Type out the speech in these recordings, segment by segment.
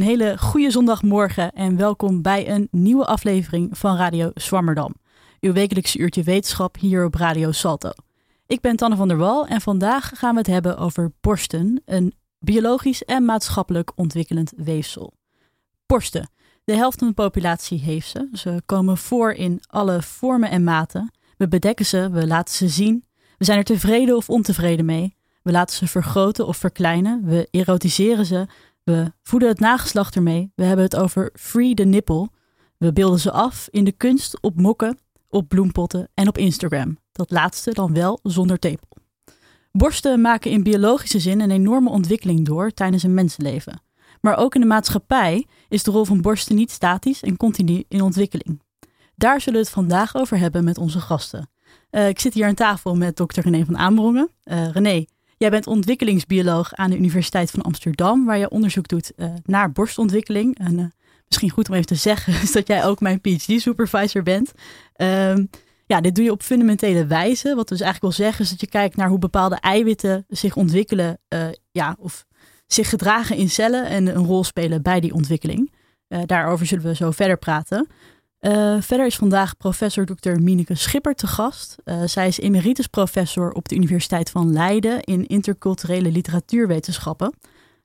Een hele goede zondagmorgen en welkom bij een nieuwe aflevering van Radio Zwammerdam. Uw wekelijkse uurtje wetenschap hier op Radio Salto. Ik ben Tanne van der Wal en vandaag gaan we het hebben over borsten, een biologisch en maatschappelijk ontwikkelend weefsel. Borsten. De helft van de populatie heeft ze. Ze komen voor in alle vormen en maten. We bedekken ze, we laten ze zien. We zijn er tevreden of ontevreden mee. We laten ze vergroten of verkleinen. We erotiseren ze. We voeden het nageslacht ermee. We hebben het over free the nipple. We beelden ze af in de kunst, op mokken, op bloempotten en op Instagram. Dat laatste dan wel zonder tepel. Borsten maken in biologische zin een enorme ontwikkeling door tijdens een mensenleven. Maar ook in de maatschappij is de rol van borsten niet statisch en continu in ontwikkeling. Daar zullen we het vandaag over hebben met onze gasten. Uh, ik zit hier aan tafel met dokter René van Aanbrongen. Uh, René, jij bent ontwikkelingsbioloog aan de Universiteit van Amsterdam, waar je onderzoek doet uh, naar borstontwikkeling. En misschien goed om even te zeggen, is dat jij ook mijn PhD-supervisor bent. Ehm, ja, dit doe je op fundamentele wijze. Wat dus eigenlijk wil zeggen, is dat je kijkt naar hoe bepaalde eiwitten zich ontwikkelen, ja, of zich gedragen in cellen en een rol spelen bij die ontwikkeling. daarover zullen we zo verder praten. Uh, verder is vandaag professor Dr. Mineke Schipper te gast. Uh, zij is emeritus professor op de Universiteit van Leiden in interculturele literatuurwetenschappen.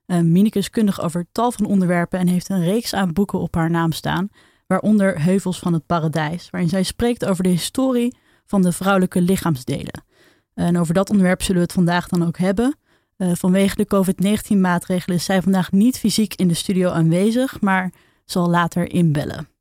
Uh, Mineke is kundig over tal van onderwerpen en heeft een reeks aan boeken op haar naam staan, waaronder Heuvels van het Paradijs, waarin zij spreekt over de historie van de vrouwelijke lichaamsdelen. En over dat onderwerp zullen we het vandaag dan ook hebben. vanwege de COVID-19-maatregelen is zij vandaag niet fysiek in de studio aanwezig, maar zal later inbellen.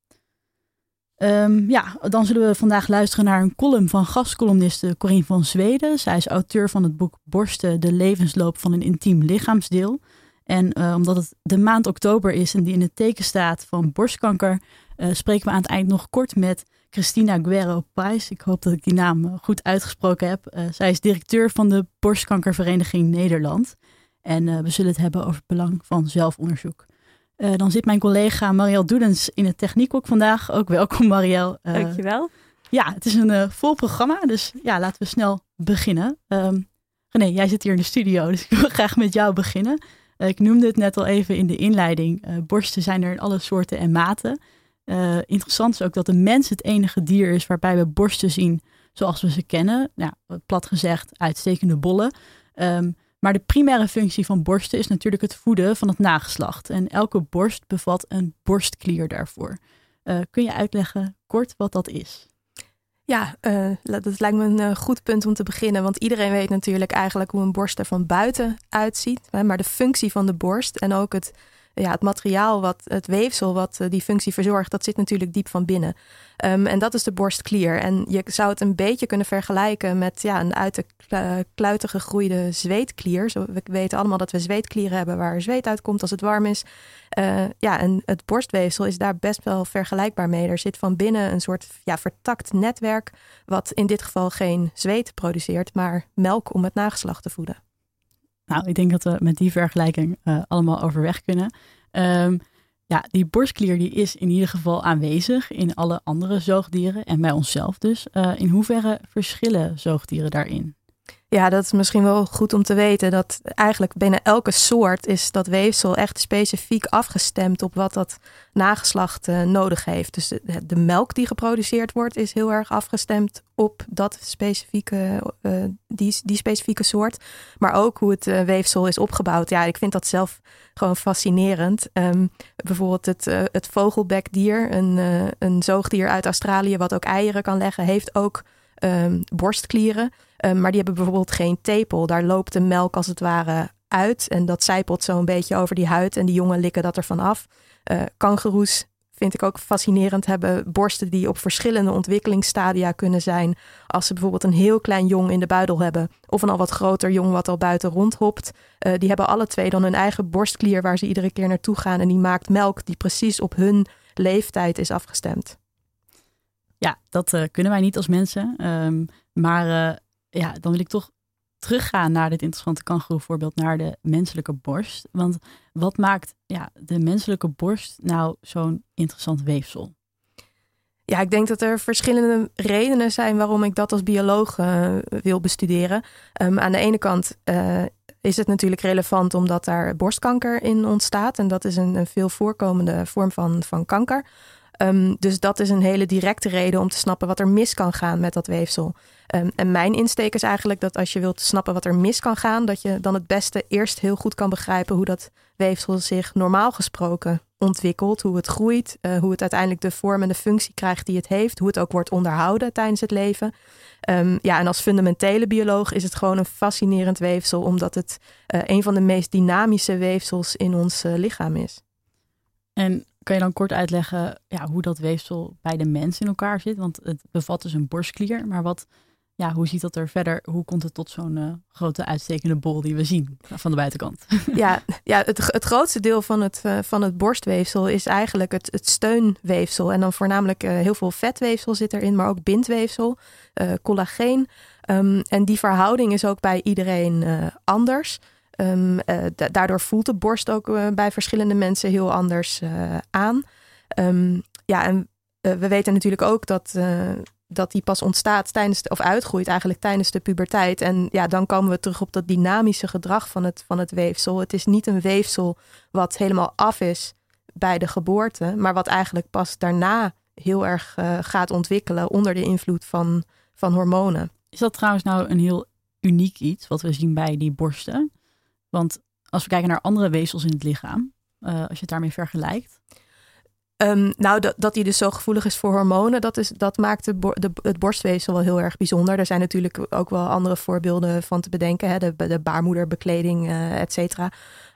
Um, ja, dan zullen we vandaag luisteren naar een column van gastcolumniste Corine van Zweden. Zij is auteur van het boek Borsten, de levensloop van een intiem lichaamsdeel. En uh, omdat het de maand oktober is en die in het teken staat van borstkanker, uh, spreken we aan het eind nog kort met Christina Guerrero Pais. Ik hoop dat ik die naam eh, goed uitgesproken heb. Zij is directeur van de Borstkankervereniging Nederland. En we zullen het hebben over het belang van zelfonderzoek. Uh, dan zit mijn collega Marielle Doedens in het techniek vandaag. Ook welkom Marielle. Uh, Dankjewel. Ja, het is een uh, vol programma, dus ja, laten we snel beginnen. Um, René, jij zit hier in de studio, dus ik wil graag met jou beginnen. ik noemde het net al even in de inleiding. borsten zijn er in alle soorten en maten. interessant is ook dat de mens het enige dier is waarbij we borsten zien zoals we ze kennen. Nou, plat gezegd, uitstekende bollen. Um, maar de primaire functie van borsten is natuurlijk het voeden van het nageslacht. En elke borst bevat een borstklier daarvoor. Uh, kun je uitleggen kort wat dat is? Ja, uh, dat lijkt me een uh, goed punt om te beginnen. Want iedereen weet natuurlijk eigenlijk hoe een borst er van buiten uitziet. Maar de functie van de borst en ook het ja, het materiaal, wat, het weefsel wat eh, die functie verzorgt, dat zit natuurlijk diep van binnen. Um, en dat is de borstklier. En je zou het een beetje kunnen vergelijken met ja, een uit de kluiten gegroeide zweetklier. Zo, we weten allemaal dat we zweetklieren hebben waar zweet uitkomt als het warm is. Uh, ja, en het borstweefsel is daar best wel vergelijkbaar mee. Er zit van binnen een soort ja, vertakt netwerk, wat in dit geval geen zweet produceert, maar melk om het nageslacht te voeden. Nou, ik denk dat we met die vergelijking uh, allemaal overweg kunnen. Um, ja, die borstklier die is in ieder geval aanwezig in alle andere zoogdieren en bij onszelf dus. Uh, in hoeverre verschillen zoogdieren daarin? Ja, dat is misschien wel goed om te weten. Dat eigenlijk binnen elke soort is dat weefsel echt specifiek afgestemd op wat dat nageslacht uh, nodig heeft. Dus de, melk die geproduceerd wordt is heel erg afgestemd op dat specifieke, uh, die, die specifieke soort. Maar ook hoe het weefsel is opgebouwd. Ja, ik vind dat zelf gewoon fascinerend. Um, bijvoorbeeld het, het vogelbekdier, een, een zoogdier uit Australië wat ook eieren kan leggen, heeft ook um, borstklieren. Um, maar die hebben bijvoorbeeld geen tepel. Daar loopt de melk als het ware uit. En dat zijpelt zo een beetje over die huid. En die jongen likken dat ervan af. Uh, kangeroes vind ik ook fascinerend. Hebben borsten die op verschillende ontwikkelingsstadia kunnen zijn. Als ze bijvoorbeeld een heel klein jong in de buidel hebben. Of een al wat groter jong wat al buiten rondhopt. Uh, die hebben alle twee dan hun eigen borstklier waar ze iedere keer naartoe gaan. En die maakt melk die precies op hun leeftijd is afgestemd. Ja, dat uh, kunnen wij niet als mensen. Um, maar ja, dan wil ik toch teruggaan naar dit interessante kangoeroevoorbeeld, naar de menselijke borst. Want wat maakt ja, de menselijke borst nou zo'n interessant weefsel? Ja, ik denk dat er verschillende redenen zijn waarom ik dat als bioloog uh, wil bestuderen. Um, aan de ene kant is het natuurlijk relevant omdat daar borstkanker in ontstaat. En dat is een, een veel voorkomende vorm van, van kanker. Ehm, dus dat is een hele directe reden om te snappen wat er mis kan gaan met dat weefsel. Ehm, en mijn insteek is eigenlijk dat als je wilt snappen wat er mis kan gaan, dat je dan het beste eerst heel goed kan begrijpen hoe dat weefsel zich normaal gesproken ontwikkelt, hoe het groeit, uh, hoe het uiteindelijk de vorm en de functie krijgt die het heeft, hoe het ook wordt onderhouden tijdens het leven. Um, ja, en als fundamentele bioloog is het gewoon een fascinerend weefsel, omdat het uh, een van de meest dynamische weefsels in ons uh, lichaam is. En kan je dan kort uitleggen ja, hoe dat weefsel bij de mens in elkaar zit? Want het bevat dus een borstklier, maar wat, ja, hoe ziet dat er verder? Hoe komt het tot zo'n uh, grote uitstekende bol die we zien van de buitenkant? Ja, ja het, het grootste deel van het, uh, van het borstweefsel is eigenlijk het, het steunweefsel. En dan voornamelijk uh, heel veel vetweefsel zit erin, maar ook bindweefsel, collageen. Um, en die verhouding is ook bij iedereen anders. Um, uh, daardoor voelt de borst ook uh, bij verschillende mensen heel anders uh, aan. Um, ja, en we weten natuurlijk ook dat, dat die pas ontstaat tijdens, de, of uitgroeit eigenlijk tijdens de puberteit. En ja, dan komen we terug op dat dynamische gedrag van het, van het weefsel. Het is niet een weefsel wat helemaal af is bij de geboorte, maar wat eigenlijk pas daarna heel erg gaat ontwikkelen onder de invloed van, van hormonen. Is dat trouwens nou een heel uniek iets wat we zien bij die borsten? Want als we kijken naar andere weefsels in het lichaam, uh, als je het daarmee vergelijkt. Um, nou, dat, dat hij dus zo gevoelig is voor hormonen, dat, is, dat maakt de, de, het borstweefsel wel heel erg bijzonder. Er zijn natuurlijk ook wel andere voorbeelden van te bedenken, hè? De, de baarmoederbekleding, uh, et cetera.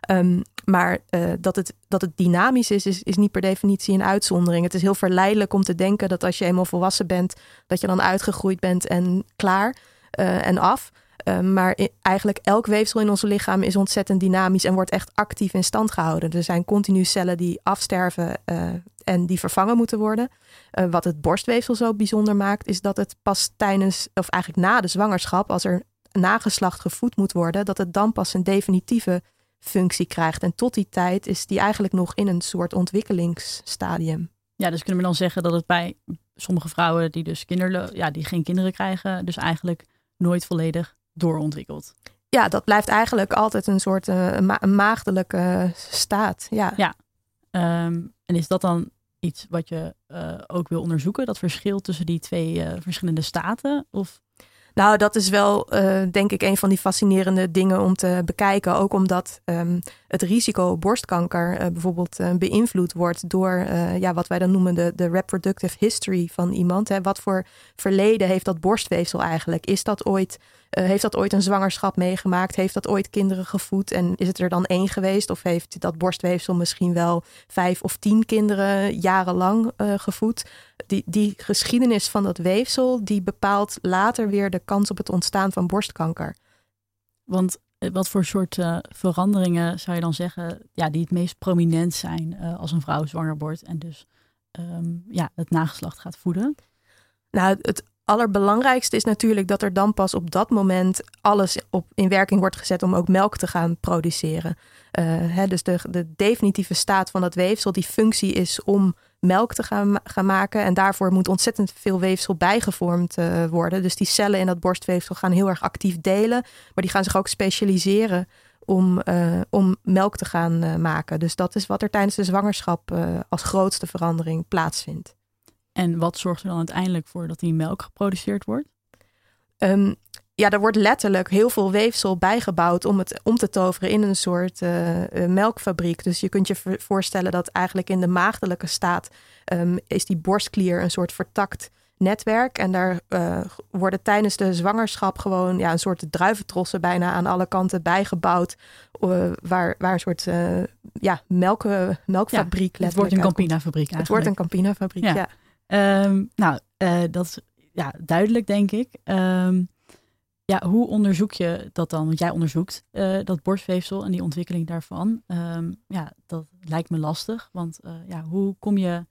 Um, maar uh, dat, het, dat het dynamisch is, is, is niet per definitie een uitzondering. Het is heel verleidelijk om te denken dat als je eenmaal volwassen bent, dat je dan uitgegroeid bent en klaar en af. Uh, maar eigenlijk elk weefsel in ons lichaam is ontzettend dynamisch en wordt echt actief in stand gehouden. Er zijn continu cellen die afsterven uh, en die vervangen moeten worden. Uh, wat het borstweefsel zo bijzonder maakt, is dat het pas tijdens, of eigenlijk na de zwangerschap, als er nageslacht gevoed moet worden, dat het dan pas een definitieve functie krijgt. En tot die tijd is die eigenlijk nog in een soort ontwikkelingsstadium. Ja, dus kunnen we dan zeggen dat het bij sommige vrouwen die dus kinderen, ja, die geen kinderen krijgen, dus eigenlijk nooit volledig doorontwikkeld. Ja, dat blijft eigenlijk altijd een soort uh, ma maagdelijke staat. Ja. ja. Um, en is dat dan iets wat je uh, ook wil onderzoeken? Dat verschil tussen die twee uh, verschillende staten? Of nou, dat is wel, uh, denk ik, een van die fascinerende dingen om te bekijken. Ook omdat um, het risico borstkanker bijvoorbeeld beïnvloed wordt door ja, wat wij dan noemen de, de reproductive history van iemand. Hè. Wat voor verleden heeft dat borstweefsel eigenlijk? Is dat ooit, heeft dat ooit een zwangerschap meegemaakt? Heeft dat ooit kinderen gevoed? En is het er dan één geweest? Of heeft dat borstweefsel misschien wel vijf of tien kinderen jarenlang gevoed? die, die geschiedenis van dat weefsel, die bepaalt later weer de kans op het ontstaan van borstkanker. Want eh, wat voor soort uh, veranderingen zou je dan zeggen, ja, die het meest prominent zijn uh, als een vrouw zwanger wordt en dus um, ja, het nageslacht gaat voeden? Nou, het allerbelangrijkste is natuurlijk dat er dan pas op dat moment alles op, in werking wordt gezet om ook melk te gaan produceren. Uh, hè, dus de, de definitieve staat van dat weefsel, die functie is om melk te gaan, gaan maken. En daarvoor moet ontzettend veel weefsel bijgevormd uh, worden. Dus die cellen in dat borstweefsel gaan heel erg actief delen. Maar die gaan zich ook specialiseren om, uh, om melk te gaan maken. Dus dat is wat er tijdens de zwangerschap als grootste verandering plaatsvindt. En wat zorgt er dan uiteindelijk voor dat die melk geproduceerd wordt? Um, ja, er wordt letterlijk heel veel weefsel bijgebouwd om het om te toveren in een soort uh, melkfabriek. Dus je kunt je voorstellen dat eigenlijk in de maagdelijke staat um, is die borstklier een soort vertakt netwerk. En daar uh, worden tijdens de zwangerschap gewoon ja, een soort druiventrossen bijna aan alle kanten bijgebouwd. Uh, waar, waar een soort uh, ja, melk, melkfabriek ja, Het wordt een Campina-fabriek Het wordt een Campina-fabriek, ja. ja. Um, nou, dat is ja, duidelijk, denk ik. Um, ja, hoe onderzoek je dat dan? Want jij onderzoekt uh, dat borstweefsel en die ontwikkeling daarvan. Um, ja, dat lijkt me lastig. Want uh, ja, hoe kom je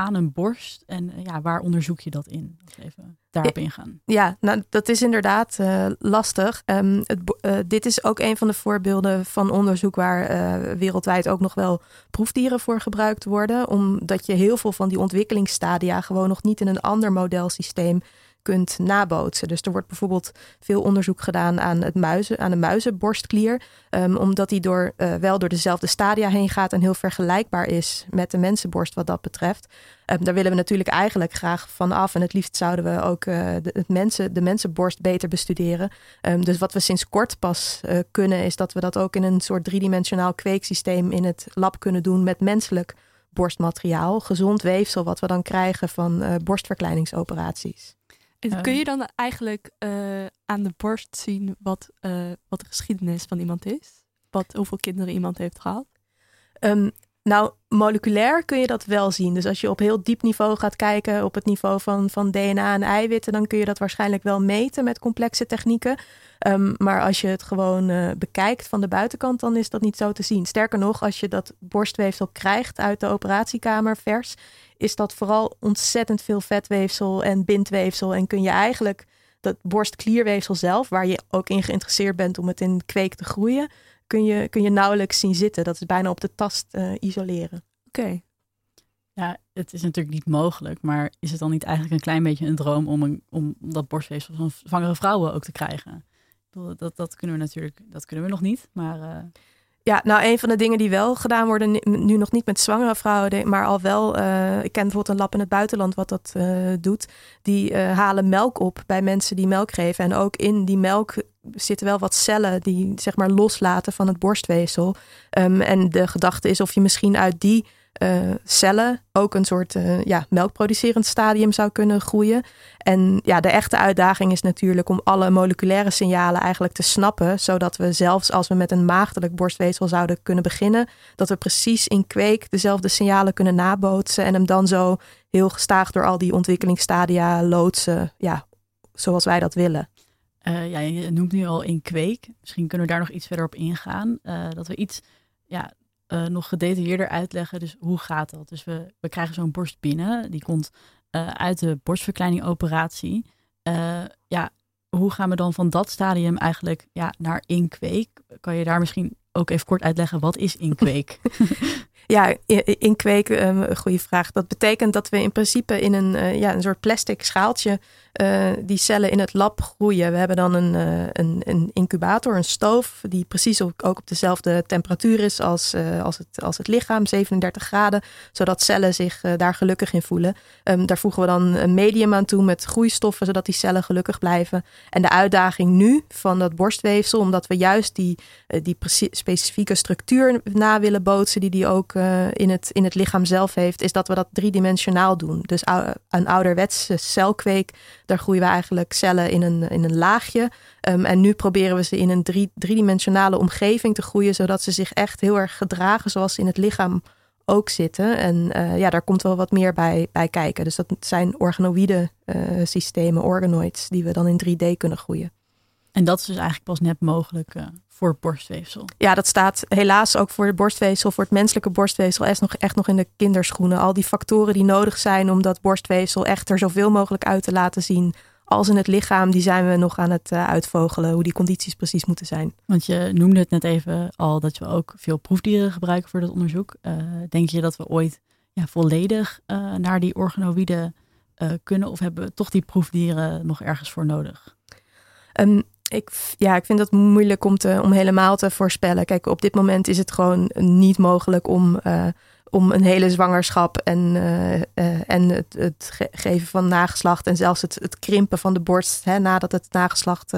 aan een borst en uh, ja, waar onderzoek je dat in? Even daarop ingaan. Ja, nou, dat is inderdaad lastig. Um, het, dit is ook een van de voorbeelden van onderzoek waar wereldwijd ook nog wel proefdieren voor gebruikt worden. Omdat je heel veel van die ontwikkelingsstadia gewoon nog niet in een ander modelsysteem kunt nabootsen. Dus er wordt bijvoorbeeld veel onderzoek gedaan aan, het muizen, aan de muizenborstklier. Um, omdat die door, uh, wel door dezelfde stadia heen gaat en heel vergelijkbaar is met de mensenborst wat dat betreft. Um, daar willen we natuurlijk eigenlijk graag van af. En het liefst zouden we ook uh, de, het mensen, de mensenborst beter bestuderen. Um, dus wat we sinds kort pas uh, kunnen, is dat we dat ook in een soort driedimensionaal kweeksysteem in het lab kunnen doen met menselijk borstmateriaal, gezond weefsel, wat we dan krijgen van borstverkleiningsoperaties. En kun je dan eigenlijk uh, aan de borst zien wat, uh, wat de geschiedenis van iemand is? Wat, hoeveel kinderen iemand heeft gehad? Um, nou, moleculair kun je dat wel zien. Dus als je op heel diep niveau gaat kijken, op het niveau van, van DNA en eiwitten, dan kun je dat waarschijnlijk wel meten met complexe technieken. Um, maar als je het gewoon uh, bekijkt van de buitenkant, dan is dat niet zo te zien. Sterker nog, als je dat borstweefsel krijgt uit de operatiekamer vers, is dat vooral ontzettend veel vetweefsel en bindweefsel. En kun je eigenlijk dat borstklierweefsel zelf, waar je ook in geïnteresseerd bent om het in kweek te groeien, kun je, kun je nauwelijks zien zitten. Dat is bijna op de tast uh, isoleren. Oké. Ja, het is natuurlijk niet mogelijk, maar is het dan niet eigenlijk een klein beetje een droom om, een, om dat borstweefsel van zwangere vrouwen ook te krijgen? Dat, dat kunnen we natuurlijk, dat kunnen we nog niet, maar... Uh... Ja, nou, een van de dingen die wel gedaan worden, nu nog niet met zwangere vrouwen, maar al wel, uh, ik ken bijvoorbeeld een lab in het buitenland wat dat uh, doet. Die uh, halen melk op bij mensen die melk geven. En ook in die melk zitten wel wat cellen die zeg maar loslaten van het borstweefsel. Um, en de gedachte is of je misschien uit die uh, cellen ook een soort uh, ja, melkproducerend stadium zou kunnen groeien. En ja, de echte uitdaging is natuurlijk om alle moleculaire signalen eigenlijk te snappen, zodat we zelfs als we met een maagdelijk borstweefsel zouden kunnen beginnen, dat we precies in kweek dezelfde signalen kunnen nabootsen en hem dan zo heel gestaag door al die ontwikkelingsstadia loodsen, ja, zoals wij dat willen. Uh, ja, je noemt nu al in kweek. Misschien kunnen we daar nog iets verder op ingaan. dat we iets ja, uh, nog gedetailleerder uitleggen. Dus hoe gaat dat? Dus we, we krijgen zo'n borst binnen. Die komt uh, uit de borstverkleiningoperatie. Uh, ja, hoe gaan we dan van dat stadium eigenlijk ja, naar inkweek? Kan je daar misschien ook even kort uitleggen, wat is inkweek? Ja, inkweek, um, een goede vraag. Dat betekent dat we in principe in een, ja, een soort plastic schaaltje uh, die cellen in het lab groeien. We hebben dan een, uh, een, een, incubator, een stoof, die precies ook, op dezelfde temperatuur is als, als, het, als het lichaam, 37 graden, zodat cellen zich daar gelukkig in voelen. Um, daar voegen we dan een medium aan toe met groeistoffen, zodat die cellen gelukkig blijven. En de uitdaging nu van dat borstweefsel, omdat we juist die, die specifieke structuur na willen bootsen, die die ook in, het, in het lichaam zelf heeft, is dat we dat driedimensionaal doen. Dus een ouderwetse celkweek, daar groeien we eigenlijk cellen in een, in een laagje. Um, en nu proberen we ze in een drie, driedimensionale omgeving te groeien, zodat ze zich echt heel erg gedragen zoals ze in het lichaam ook zitten. En uh, ja, daar komt wel wat meer bij, bij kijken. Dus dat zijn organoïde uh, systemen, organoids, die we dan in 3D kunnen groeien. En dat is dus eigenlijk pas net mogelijk uh, voor borstweefsel. Ja, dat staat helaas ook voor de borstweefsel, voor het menselijke borstweefsel, echt nog, echt nog in de kinderschoenen. Al die factoren die nodig zijn om dat borstweefsel echt er zoveel mogelijk uit te laten zien als in het lichaam, die zijn we nog aan het uh, uitvogelen, hoe die condities precies moeten zijn. Want je noemde het net even al dat we ook veel proefdieren gebruiken voor dat onderzoek. Uh, denk je dat we ooit ja, volledig uh, naar die organoïden kunnen of hebben we toch die proefdieren nog ergens voor nodig? Um, ik, ja, ik vind dat moeilijk om, te, om helemaal te voorspellen. Kijk, op dit moment is het gewoon niet mogelijk om, uh, om een hele zwangerschap en, uh, uh, en het, het, geven van nageslacht en zelfs het, het krimpen van de borst hè, nadat het nageslacht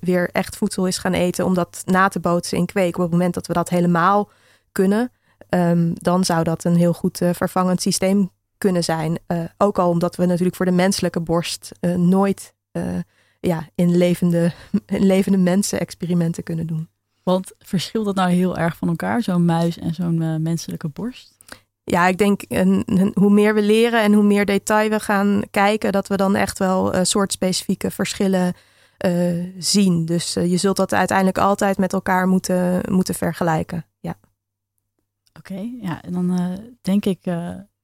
weer echt voedsel is gaan eten, om dat na te bootsen in kweek. Op het moment dat we dat helemaal kunnen, um, dan zou dat een heel goed vervangend systeem kunnen zijn. ook al omdat we natuurlijk voor de menselijke borst nooit ja, in levende, in levende mensen experimenten kunnen doen. Want verschilt dat nou heel erg van elkaar, zo'n muis en zo'n uh, menselijke borst? Ja, ik denk en, hoe meer we leren en hoe meer detail we gaan kijken, dat we dan echt wel uh, soortspecifieke verschillen uh, zien. Dus je zult dat uiteindelijk altijd met elkaar moeten, moeten vergelijken. Ja. Oké, ja, en dan denk ik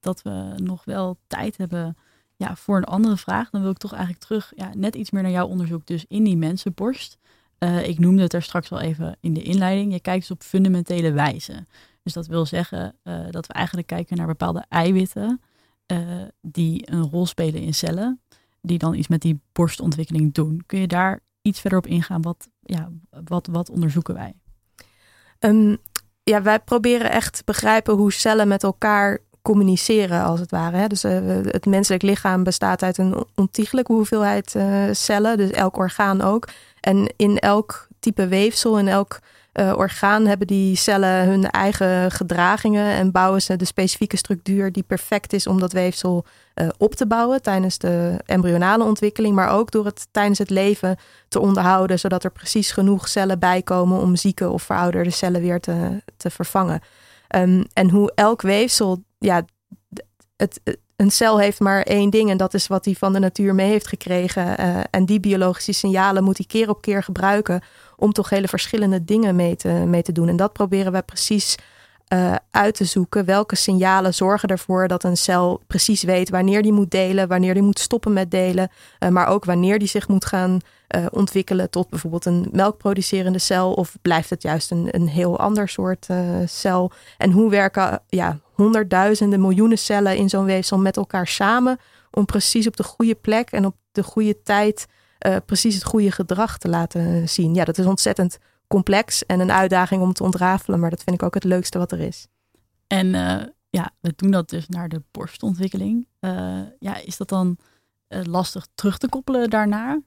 dat we nog wel tijd hebben ja, voor een andere vraag, dan wil ik toch eigenlijk terug, ja, net iets meer naar jouw onderzoek, dus in die mensenborst. Uh, ik noemde het er straks al even in de inleiding. Je kijkt dus op fundamentele wijze. Dus dat wil zeggen uh, dat we eigenlijk kijken naar bepaalde eiwitten uh, die een rol spelen in cellen. die dan iets met die borstontwikkeling doen. Kun je daar iets verder op ingaan? Wat, ja, wat, wat onderzoeken wij? Um, ja, wij proberen echt te begrijpen hoe cellen met elkaar communiceren, als het ware. Dus uh, het menselijk lichaam bestaat uit een ontiegelijke hoeveelheid uh, cellen, dus elk orgaan ook. En in elk type weefsel, in elk uh, orgaan hebben die cellen hun eigen gedragingen en bouwen ze de specifieke structuur die perfect is om dat weefsel op te bouwen tijdens de embryonale ontwikkeling, maar ook door het tijdens het leven te onderhouden, zodat er precies genoeg cellen bijkomen om zieke of verouderde cellen weer te, te vervangen. Um, en hoe elk weefsel, ja, het, een cel heeft maar één ding en dat is wat hij van de natuur mee heeft gekregen. Uh, en die biologische signalen moet hij keer op keer gebruiken om toch hele verschillende dingen mee te, mee te doen. En dat proberen we precies uh, uit te zoeken. Welke signalen zorgen ervoor dat een cel precies weet wanneer die moet delen, wanneer die moet stoppen met delen, uh, maar ook wanneer die zich moet gaan uh, ontwikkelen tot bijvoorbeeld een melkproducerende cel of blijft het juist een, een heel ander soort cel? En hoe werken ja, honderdduizenden, miljoenen cellen in zo'n weefsel met elkaar samen om precies op de goede plek en op de goede tijd uh, precies het goede gedrag te laten zien. Ja, dat is ontzettend complex en een uitdaging om te ontrafelen, maar dat vind ik ook het leukste wat er is. En ja, we doen dat dus naar de borstontwikkeling. Ja, is dat dan lastig terug te koppelen daarnaar?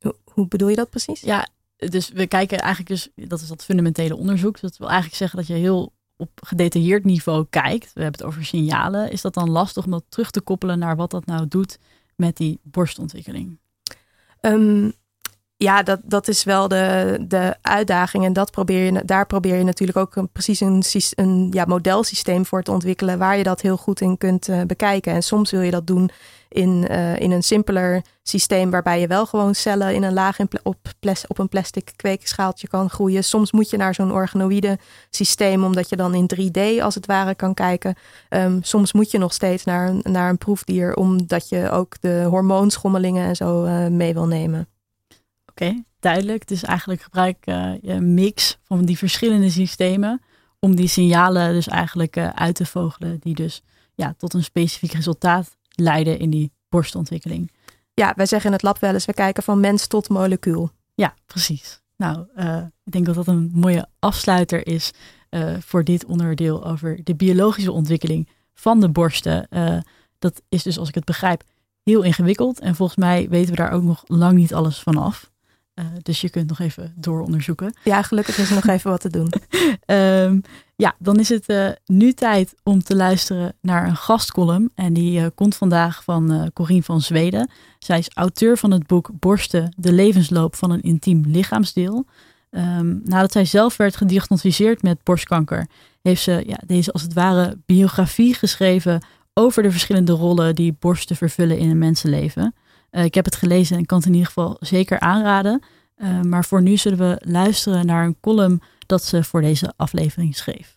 Hoe, hoe, bedoel je dat precies? Ja, dus we kijken eigenlijk dus, dat is dat fundamentele onderzoek. Dat wil eigenlijk zeggen dat je heel op gedetailleerd niveau kijkt. We hebben het over signalen. Is dat dan lastig om dat terug te koppelen naar wat dat nou doet met die borstontwikkeling? Um, ja, dat, dat is wel de, de uitdaging. En dat probeer je, daar probeer je natuurlijk ook een, precies een, een ja, modelsysteem voor te ontwikkelen. Waar je dat heel goed in kunt uh, bekijken. En soms wil je dat doen in, uh, in een simpeler systeem. Waarbij je wel gewoon cellen in een laag in op, op een plastic kweekschaaltje kan groeien. Soms moet je naar zo'n organoïde systeem. Omdat je dan in 3D als het ware kan kijken. Um, soms moet je nog steeds naar een, naar een proefdier. Omdat je ook de hormoonschommelingen en zo uh, mee wil nemen. Oké, duidelijk. Dus eigenlijk gebruik uh, je een mix van die verschillende systemen om die signalen dus eigenlijk uit te vogelen die dus ja, tot een specifiek resultaat leiden in die borstontwikkeling. Ja, wij zeggen in het lab wel eens, we kijken van mens tot molecuul. Ja, precies. Nou, uh, ik denk dat dat een mooie afsluiter is voor dit onderdeel over de biologische ontwikkeling van de borsten. dat is dus, als ik het begrijp, heel ingewikkeld. En volgens mij weten we daar ook nog lang niet alles van af. Uh, dus je kunt nog even dooronderzoeken. Ja, gelukkig is er nog even wat te doen. um, ja, dan is het uh, nu tijd om te luisteren naar een gastcolumn. En die uh, komt vandaag van Corine van Zweden. Zij is auteur van het boek Borsten, de levensloop van een intiem lichaamsdeel. Um, nadat zij zelf werd gediagnosticeerd met borstkanker, heeft ze ja, deze als het ware biografie geschreven over de verschillende rollen die borsten vervullen in een mensenleven. Uh, ik heb het gelezen en kan het in ieder geval zeker aanraden. Uh, maar voor nu zullen we luisteren naar een column dat ze voor deze aflevering schreef.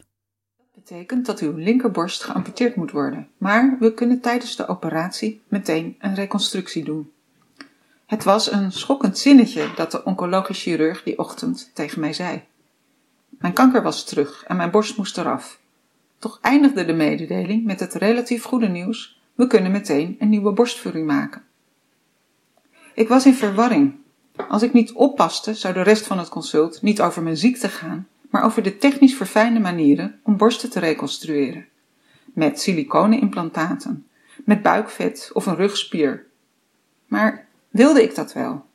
Dat betekent dat uw linkerborst geamputeerd moet worden, maar we kunnen tijdens de operatie meteen een reconstructie doen. Het was een schokkend zinnetje dat de oncologisch chirurg die ochtend tegen mij zei. Mijn kanker was terug en mijn borst moest eraf. Toch eindigde de mededeling met het relatief goede nieuws: we kunnen meteen een nieuwe borstvoeding maken. Ik was in verwarring. Als ik niet oppaste, zou de rest van het consult niet over mijn ziekte gaan, maar over de technisch verfijnde manieren om borsten te reconstrueren. Met siliconenimplantaten, met buikvet of een rugspier. Maar wilde ik dat wel?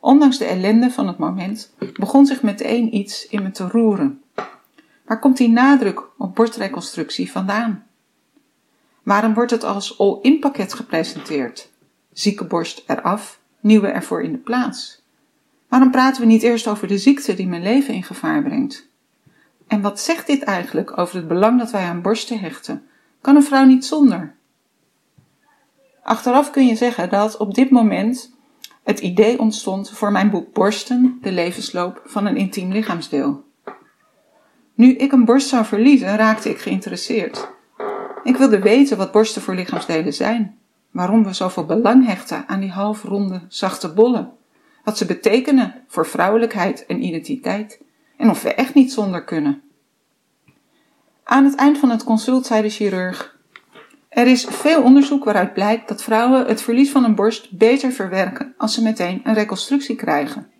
Ondanks de ellende van het moment begon zich meteen iets in me te roeren. Waar komt die nadruk op borstreconstructie vandaan? Waarom wordt het als all-in pakket gepresenteerd? Zieke borst eraf, nieuwe ervoor in de plaats? Waarom praten we niet eerst over de ziekte die mijn leven in gevaar brengt? En wat zegt dit eigenlijk over het belang dat wij aan borsten hechten? Kan een vrouw niet zonder? Achteraf kun je zeggen dat op dit moment het idee ontstond voor mijn boek Borsten, de levensloop van een intiem lichaamsdeel. Nu ik een borst zou verliezen, raakte ik geïnteresseerd. Ik wilde weten wat borsten voor lichaamsdelen zijn waarom we zoveel belang hechten aan die halfronde, zachte bollen, wat ze betekenen voor vrouwelijkheid en identiteit en of we echt niet zonder kunnen. Aan het eind van het consult zei de chirurg: Er is veel onderzoek waaruit blijkt dat vrouwen het verlies van een borst beter verwerken als ze meteen een reconstructie krijgen.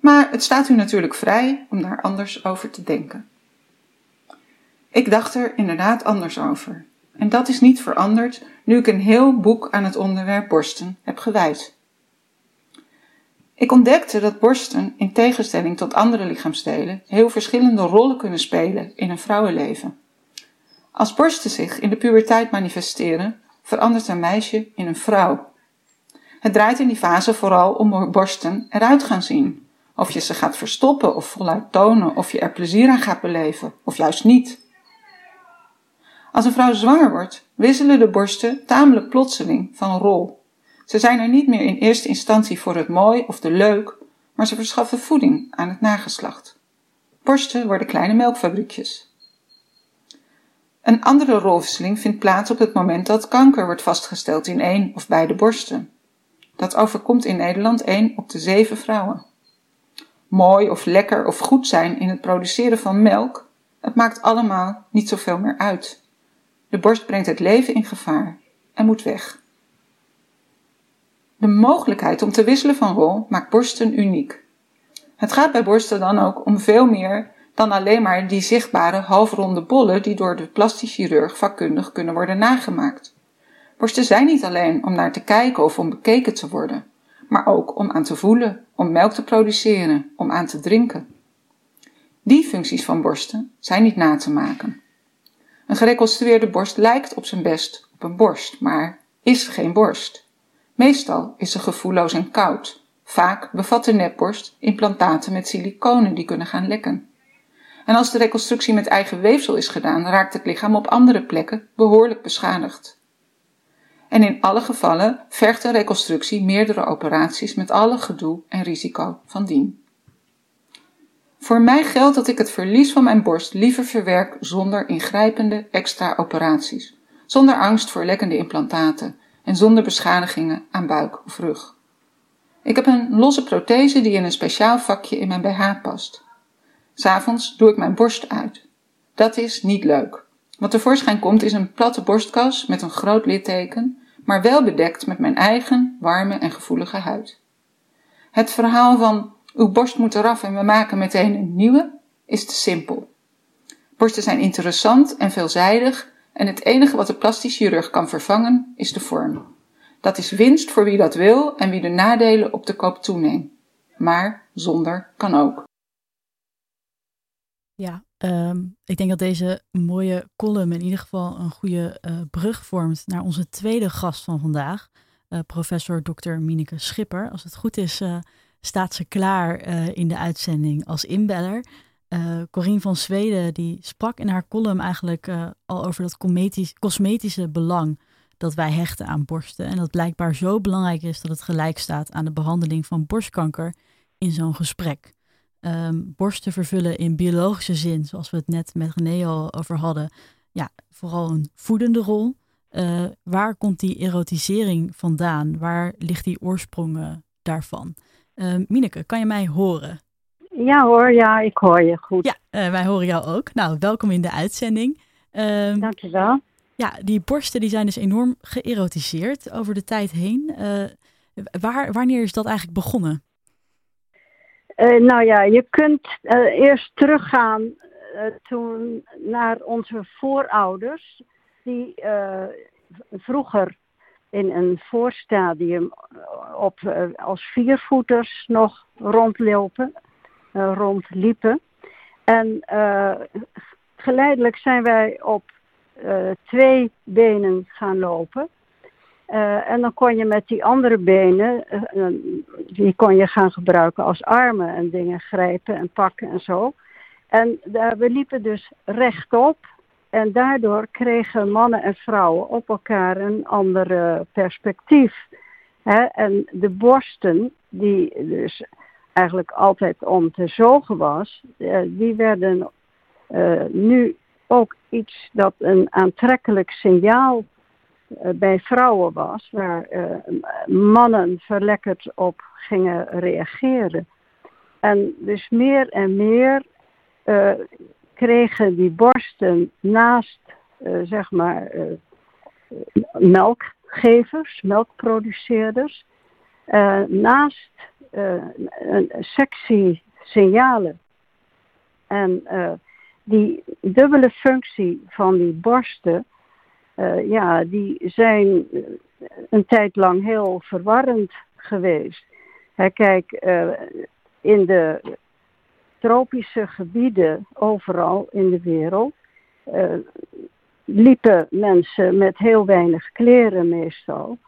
Maar het staat u natuurlijk vrij om daar anders over te denken. Ik dacht er inderdaad anders over. En dat is niet veranderd nu ik een heel boek aan het onderwerp borsten heb gewijd. Ik ontdekte dat borsten, in tegenstelling tot andere lichaamsdelen, heel verschillende rollen kunnen spelen in een vrouwenleven. Als borsten zich in de puberteit manifesteren, verandert een meisje in een vrouw. Het draait in die fase vooral om hoe borsten eruit gaan zien. Of je ze gaat verstoppen of voluit tonen, of je er plezier aan gaat beleven, of juist niet. Als een vrouw zwanger wordt, wisselen de borsten tamelijk plotseling van rol. Ze zijn er niet meer in eerste instantie voor het mooi of de leuk, maar ze verschaffen voeding aan het nageslacht. Borsten worden kleine melkfabriekjes. Een andere rolwisseling vindt plaats op het moment dat kanker wordt vastgesteld in één of beide borsten. Dat overkomt in Nederland één op de zeven vrouwen. Mooi of lekker of goed zijn in het produceren van melk, het maakt allemaal niet zoveel meer uit. De borst brengt het leven in gevaar en moet weg. De mogelijkheid om te wisselen van rol maakt borsten uniek. Het gaat bij borsten dan ook om veel meer dan alleen maar die zichtbare halfronde bollen die door de plastisch chirurg vakkundig kunnen worden nagemaakt. Borsten zijn niet alleen om naar te kijken of om bekeken te worden, maar ook om aan te voelen, om melk te produceren, om aan te drinken. Die functies van borsten zijn niet na te maken. Een gereconstrueerde borst lijkt op zijn best op een borst, maar is geen borst. Meestal is ze gevoelloos en koud. Vaak bevat de nepborst implantaten met siliconen die kunnen gaan lekken. En als de reconstructie met eigen weefsel is gedaan, raakt het lichaam op andere plekken behoorlijk beschadigd. En in alle gevallen vergt een reconstructie meerdere operaties met alle gedoe en risico van dien. Voor mij geldt dat ik het verlies van mijn borst liever verwerk zonder ingrijpende extra operaties, zonder angst voor lekkende implantaten en zonder beschadigingen aan buik of rug. Ik heb een losse prothese die in een speciaal vakje in mijn BH past. S'avonds doe ik mijn borst uit. Dat is niet leuk. Wat tevoorschijn komt is een platte borstkas met een groot litteken, maar wel bedekt met mijn eigen warme en gevoelige huid. Het verhaal van uw borst moet eraf en we maken meteen een nieuwe is te simpel. Borsten zijn interessant en veelzijdig en het enige wat de plastisch chirurg kan vervangen is de vorm. Dat is winst voor wie dat wil en wie de nadelen op de koop toeneemt. Maar zonder kan ook. Ja, ehm, ik denk dat deze mooie column in ieder geval een goede uh, brug vormt naar onze tweede gast van vandaag, uh, professor Dr. Mineke Schipper. Als het goed is, uh, staat ze klaar in de uitzending als inbeller. Corine van Zweden die sprak in haar column eigenlijk al over dat cosmetische belang dat wij hechten aan borsten. En dat blijkbaar zo belangrijk is dat het gelijk staat aan de behandeling van borstkanker in zo'n gesprek. Um, borsten vervullen in biologische zin, zoals we het net met René al over hadden, ja, vooral een voedende rol. Uh, waar komt die erotisering vandaan? Waar ligt die oorsprong daarvan? Uh, Mineke, kan je mij horen? Ja hoor, ja, ik hoor je goed. Ja, uh, wij horen jou ook. Nou, welkom in de uitzending. Um, Dankjewel. Ja, die borsten die zijn dus enorm geërotiseerd over de tijd heen. waar, wanneer is dat eigenlijk begonnen? Uh, nou ja, je kunt uh, eerst teruggaan uh, toen naar onze voorouders, die vroeger in een voorstadium op, als viervoeters nog rondlopen, rondliepen. En geleidelijk zijn wij op twee benen gaan lopen. En dan kon je met die andere benen, die kon je gaan gebruiken als armen en dingen grijpen en pakken en zo. En we liepen dus rechtop en daardoor kregen mannen en vrouwen op elkaar een ander perspectief. En de borsten, die dus eigenlijk altijd om te zogen was, die werden nu ook iets dat een aantrekkelijk signaal eh, bij vrouwen was, waar eh, mannen verlekkerd op gingen reageren. En dus meer en meer kregen die borsten naast, zeg maar, melkgevers, melkproduceerders. naast een sectie signalen en die dubbele functie van die borsten, ja, die zijn een tijd lang heel verwarrend geweest. kijk, in de tropische gebieden overal in de wereld uh, liepen mensen met heel weinig kleren meestal.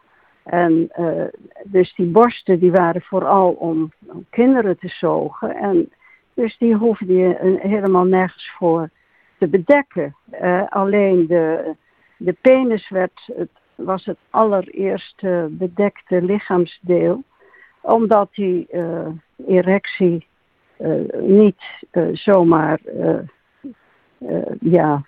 En uh, dus die borsten die waren vooral om, kinderen te zogen. En dus die hoefde je helemaal nergens voor te bedekken. Alleen de, de penis werd, het, was het allereerste bedekte lichaamsdeel. Omdat die erectie niet uh, zomaar uh, ja,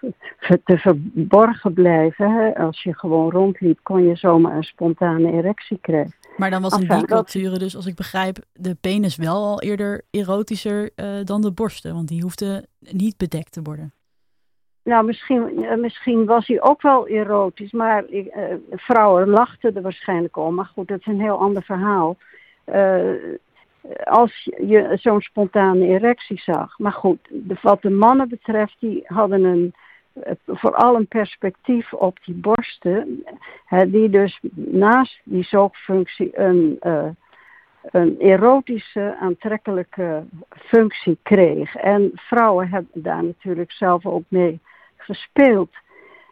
te verborgen blijven. Hè? Als je gewoon rondliep, kon je zomaar een spontane erectie krijgen. Maar dan was in die culturen dus, als ik begrijp, de penis wel al eerder erotischer dan de borsten. Want die hoefde niet bedekt te worden. Nou, misschien, misschien was hij ook wel erotisch, maar vrouwen lachten er waarschijnlijk om. Maar goed, dat is een heel ander verhaal als je zo'n spontane erectie zag. Maar goed, wat de mannen betreft, die hadden een, eh, vooral een perspectief op die borsten, die dus naast die zoogfunctie een, uh, een erotische, aantrekkelijke functie kreeg. En vrouwen hebben daar natuurlijk zelf ook mee gespeeld.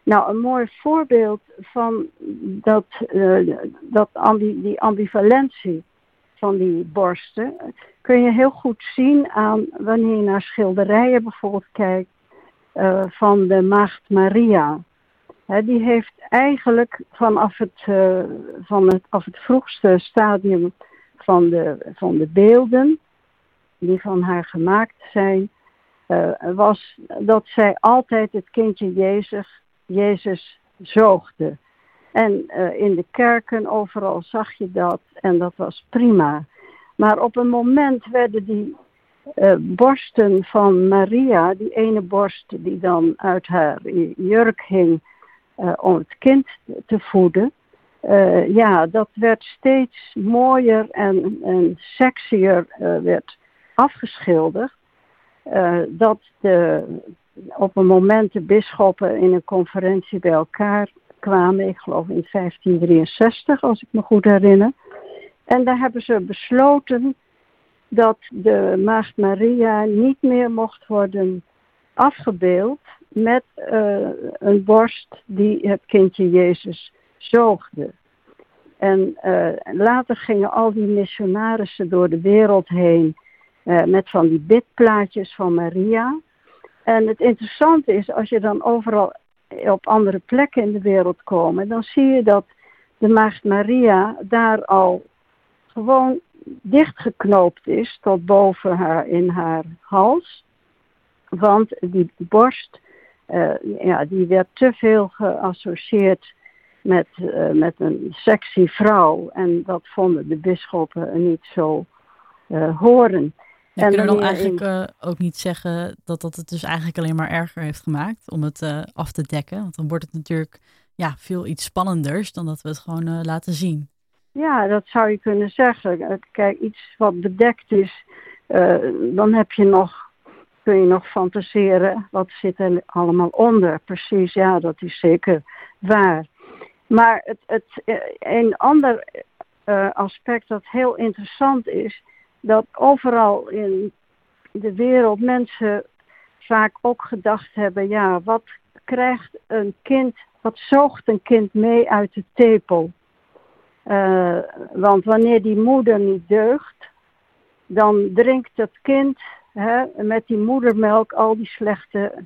Nou, een mooi voorbeeld van dat, uh, dat die ambivalentie van die borsten kun je heel goed zien aan wanneer je naar schilderijen bijvoorbeeld kijkt uh, van de Maagd Maria. die heeft eigenlijk vanaf het, uh, van het, af het vroegste stadium van de, van de beelden die van haar gemaakt zijn, uh, was dat zij altijd het kindje Jezus, Jezus zoogde. En uh, in de kerken overal zag je dat en dat was prima. Maar op een moment werden die uh, borsten van Maria, die ene borst die dan uit haar jurk hing uh, om het kind te voeden, ja, dat werd steeds mooier en, en sexier werd afgeschilderd. dat de, op een moment de bisschoppen in een conferentie bij elkaar kwamen, ik geloof in 1563 als ik me goed herinner. En daar hebben ze besloten dat de Maagd Maria niet meer mocht worden afgebeeld met uh, een borst die het kindje Jezus zoogde. En uh, later gingen al die missionarissen door de wereld heen uh, met van die bidplaatjes van Maria. En het interessante is, als je dan overal op andere plekken in de wereld komen, dan zie je dat de Maagd Maria daar al gewoon dichtgeknoopt is tot boven haar in haar hals. Want die borst, uh, ja, die werd te veel geassocieerd met, uh, met een sexy vrouw. En dat vonden de bisschoppen niet zo uh, horen. Je en dan eigenlijk uh, ook niet zeggen dat dat het dus eigenlijk alleen maar erger heeft gemaakt om het uh, af te dekken. Want dan wordt het natuurlijk ja, veel iets spannenders dan dat we het gewoon uh, laten zien. Ja, dat zou je kunnen zeggen. Kijk, iets wat bedekt is, dan heb je nog, kun je nog fantaseren wat zit er allemaal onder. Precies, ja, dat is zeker waar. Maar het, het, een ander aspect dat heel interessant is, dat overal in de wereld mensen vaak ook gedacht hebben, ja, wat krijgt een kind, wat zoogt een kind mee uit de tepel? Uh, want wanneer die moeder niet deugt, dan drinkt het kind hè, met die moedermelk al die slechte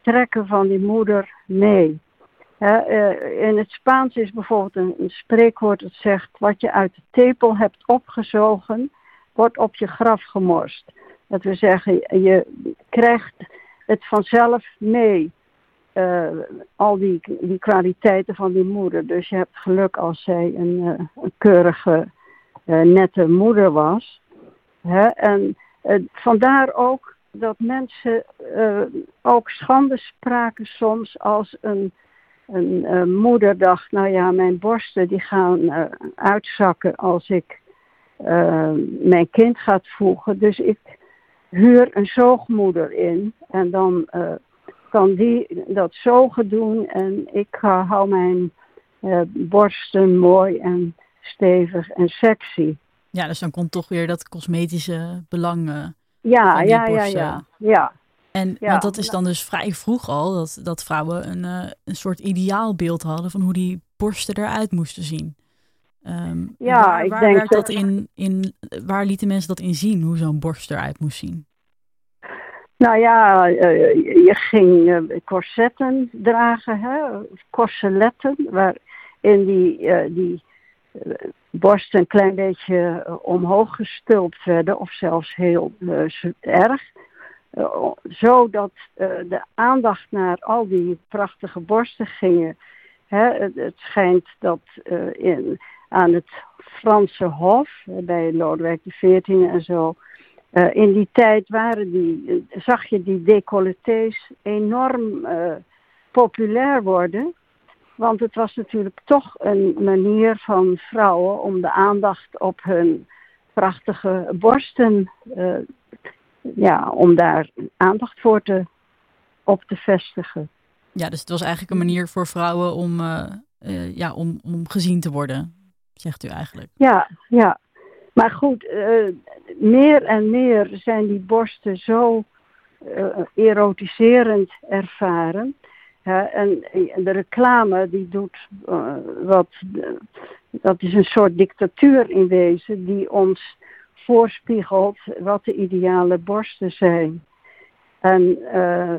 trekken van die moeder mee. Hè, uh, in het Spaans is bijvoorbeeld een, een spreekwoord dat zegt, wat je uit de tepel hebt opgezogen, wordt op je graf gemorst. Dat we zeggen, je krijgt het vanzelf mee. Uh, al die, die kwaliteiten van die moeder. Dus je hebt geluk als zij een, uh, een keurige, uh, nette moeder was. Hè? En vandaar ook dat mensen ook schande spraken soms als een een eh, moeder dacht, nou ja, mijn borsten die gaan eh, uitzakken als ik eh, mijn kind ga voegen. Dus ik huur een zoogmoeder in en dan kan die dat zogen doen en ik hou mijn borsten mooi en stevig en sexy. Ja, dus dan komt toch weer dat cosmetische belang. ja, ja, ja, ja, ja. En want dat is dan dus vrij vroeg al dat, dat vrouwen een, uh, een soort ideaalbeeld hadden van hoe die borsten eruit moesten zien. Um, ja, waar, ik waar denk dat in, in, waar lieten mensen dat in zien, hoe zo'n borst eruit moest zien? Nou ja, uh, je ging uh, corsetten dragen, hè? corseletten, waarin die, die borsten een klein beetje omhoog gestulpt werden, of zelfs heel erg. Zodat de aandacht naar al die prachtige borsten ging. Hè, het, schijnt dat in, aan het Franse Hof, bij Lodewijk XIV en zo, in die tijd waren die, zag je die decolletés enorm populair worden. Want het was natuurlijk toch een manier van vrouwen om de aandacht op hun prachtige borsten ja, om daar aandacht voor te, op te vestigen. Ja, dus het was eigenlijk een manier voor vrouwen om, ja, om, om gezien te worden, zegt u eigenlijk. Ja, ja. Maar goed, uh, meer en meer zijn die borsten zo erotiserend ervaren. en de reclame die doet wat, dat is een soort dictatuur in wezen die ons voorspiegelt wat de ideale borsten zijn. En uh,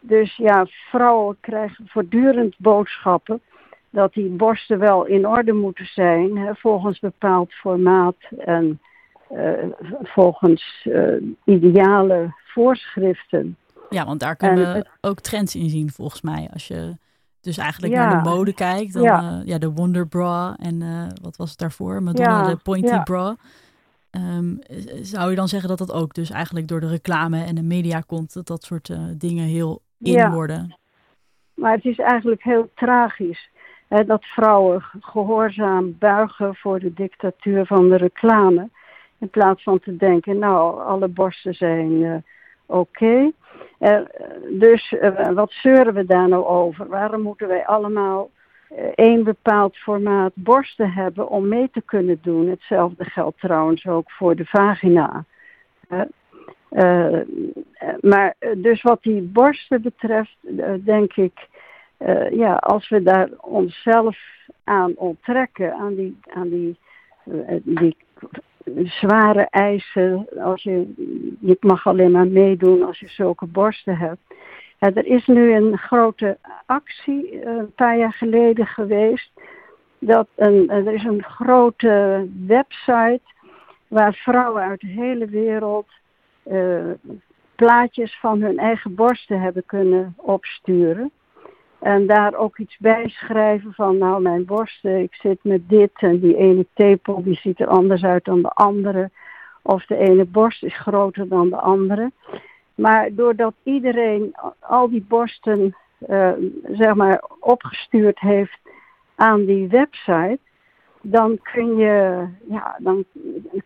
dus ja, vrouwen krijgen voortdurend boodschappen dat die borsten wel in orde moeten zijn, hè, volgens bepaald formaat en uh, volgens uh, ideale voorschriften. Ja, want daar kunnen we ook trends in zien, volgens mij. Als je dus eigenlijk ja, naar de mode kijkt, dan ja. ja de Wonder Bra en wat was het daarvoor? Madonna, ja, de Pointy Bra. Um, zou je dan zeggen dat dat ook dus eigenlijk door de reclame en de media komt, dat dat soort dingen heel in ja. worden? Maar het is eigenlijk heel tragisch dat vrouwen gehoorzaam buigen voor de dictatuur van de reclame. In plaats van te denken, nou, alle borsten zijn uh, oké. Okay. Uh, dus wat zeuren we daar nou over? Waarom moeten wij allemaal één bepaald formaat borsten hebben om mee te kunnen doen. Hetzelfde geldt trouwens ook voor de vagina. Maar dus wat die borsten betreft, denk ik, uh, ja, als we daar onszelf aan onttrekken, aan die, aan die, die zware eisen, als je, je mag alleen maar meedoen als je zulke borsten hebt, er is nu een grote actie eh, een paar jaar geleden geweest. Dat een, er is een grote website waar vrouwen uit de hele wereld plaatjes van hun eigen borsten hebben kunnen opsturen. En daar ook iets bij schrijven van, nou mijn borsten, ik zit met dit en die ene tepel die ziet er anders uit dan de andere. Of de ene borst is groter dan de andere. Maar doordat iedereen al die borsten uh, zeg maar opgestuurd heeft aan die website, dan kun je, ja, dan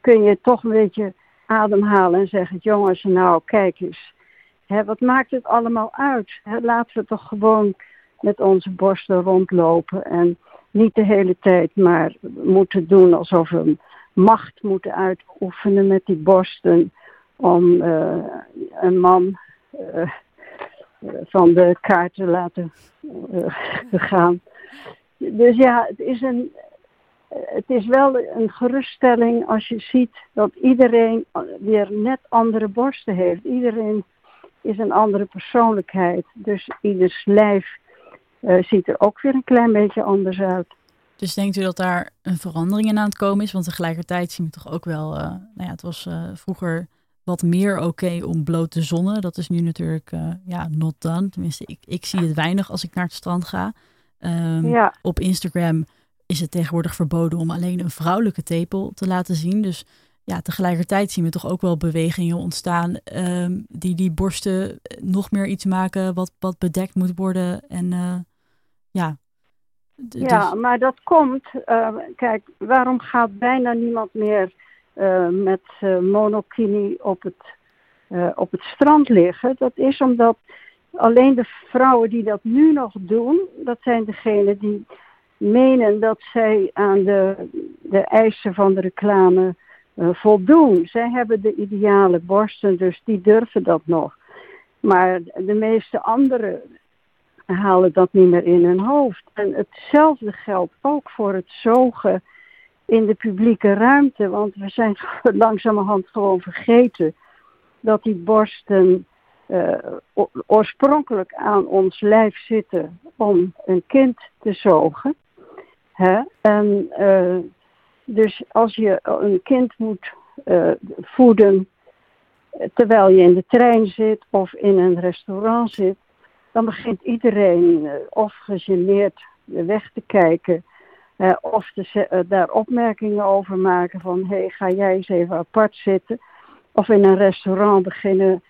kun je toch een beetje ademhalen en zeggen, jongens, nou kijk eens, hè, wat maakt het allemaal uit? Hè, laten we toch gewoon met onze borsten rondlopen en niet de hele tijd maar moeten doen alsof we macht moeten uitoefenen met die borsten om uh, een man uh, van de kaart te laten uh, gaan. Dus ja, het is, een, het is wel een geruststelling als je ziet dat iedereen weer net andere borsten heeft. Iedereen is een andere persoonlijkheid. Dus ieders lijf ziet er ook weer een klein beetje anders uit. Dus denkt u dat daar een verandering in aan het komen is? Want tegelijkertijd zien we toch ook wel, uh, nou ja, het was uh, vroeger wat meer oké om bloot te zonnen. Dat is nu natuurlijk ja, not done. Tenminste, ik, ik zie het weinig als ik naar het strand ga. Um, ja. Op Instagram is het tegenwoordig verboden om alleen een vrouwelijke tepel te laten zien. Dus ja, tegelijkertijd zien we toch ook wel bewegingen ontstaan um, die die borsten nog meer iets maken wat, wat bedekt moet worden. En uh, ja. Ja, maar dat komt, kijk, waarom gaat bijna niemand meer met monokini op het, op het strand liggen? Dat is omdat alleen de vrouwen die dat nu nog doen, dat zijn degenen die menen dat zij aan de, de eisen van de reclame uh, voldoen. Zij hebben de ideale borsten, dus die durven dat nog. Maar de meeste anderen halen dat niet meer in hun hoofd. En hetzelfde geldt ook voor het zogen in de publieke ruimte. Want we zijn langzamerhand gewoon vergeten dat die borsten uh, oorspronkelijk aan ons lijf zitten om een kind te zogen. Hè? En uh, dus als je een kind moet uh, voeden terwijl je in de trein zit of in een restaurant zit, dan begint iedereen uh, of gegeneerd weg te kijken of te, daar opmerkingen over maken van hé, hey, ga jij eens even apart zitten. Of in een restaurant beginnen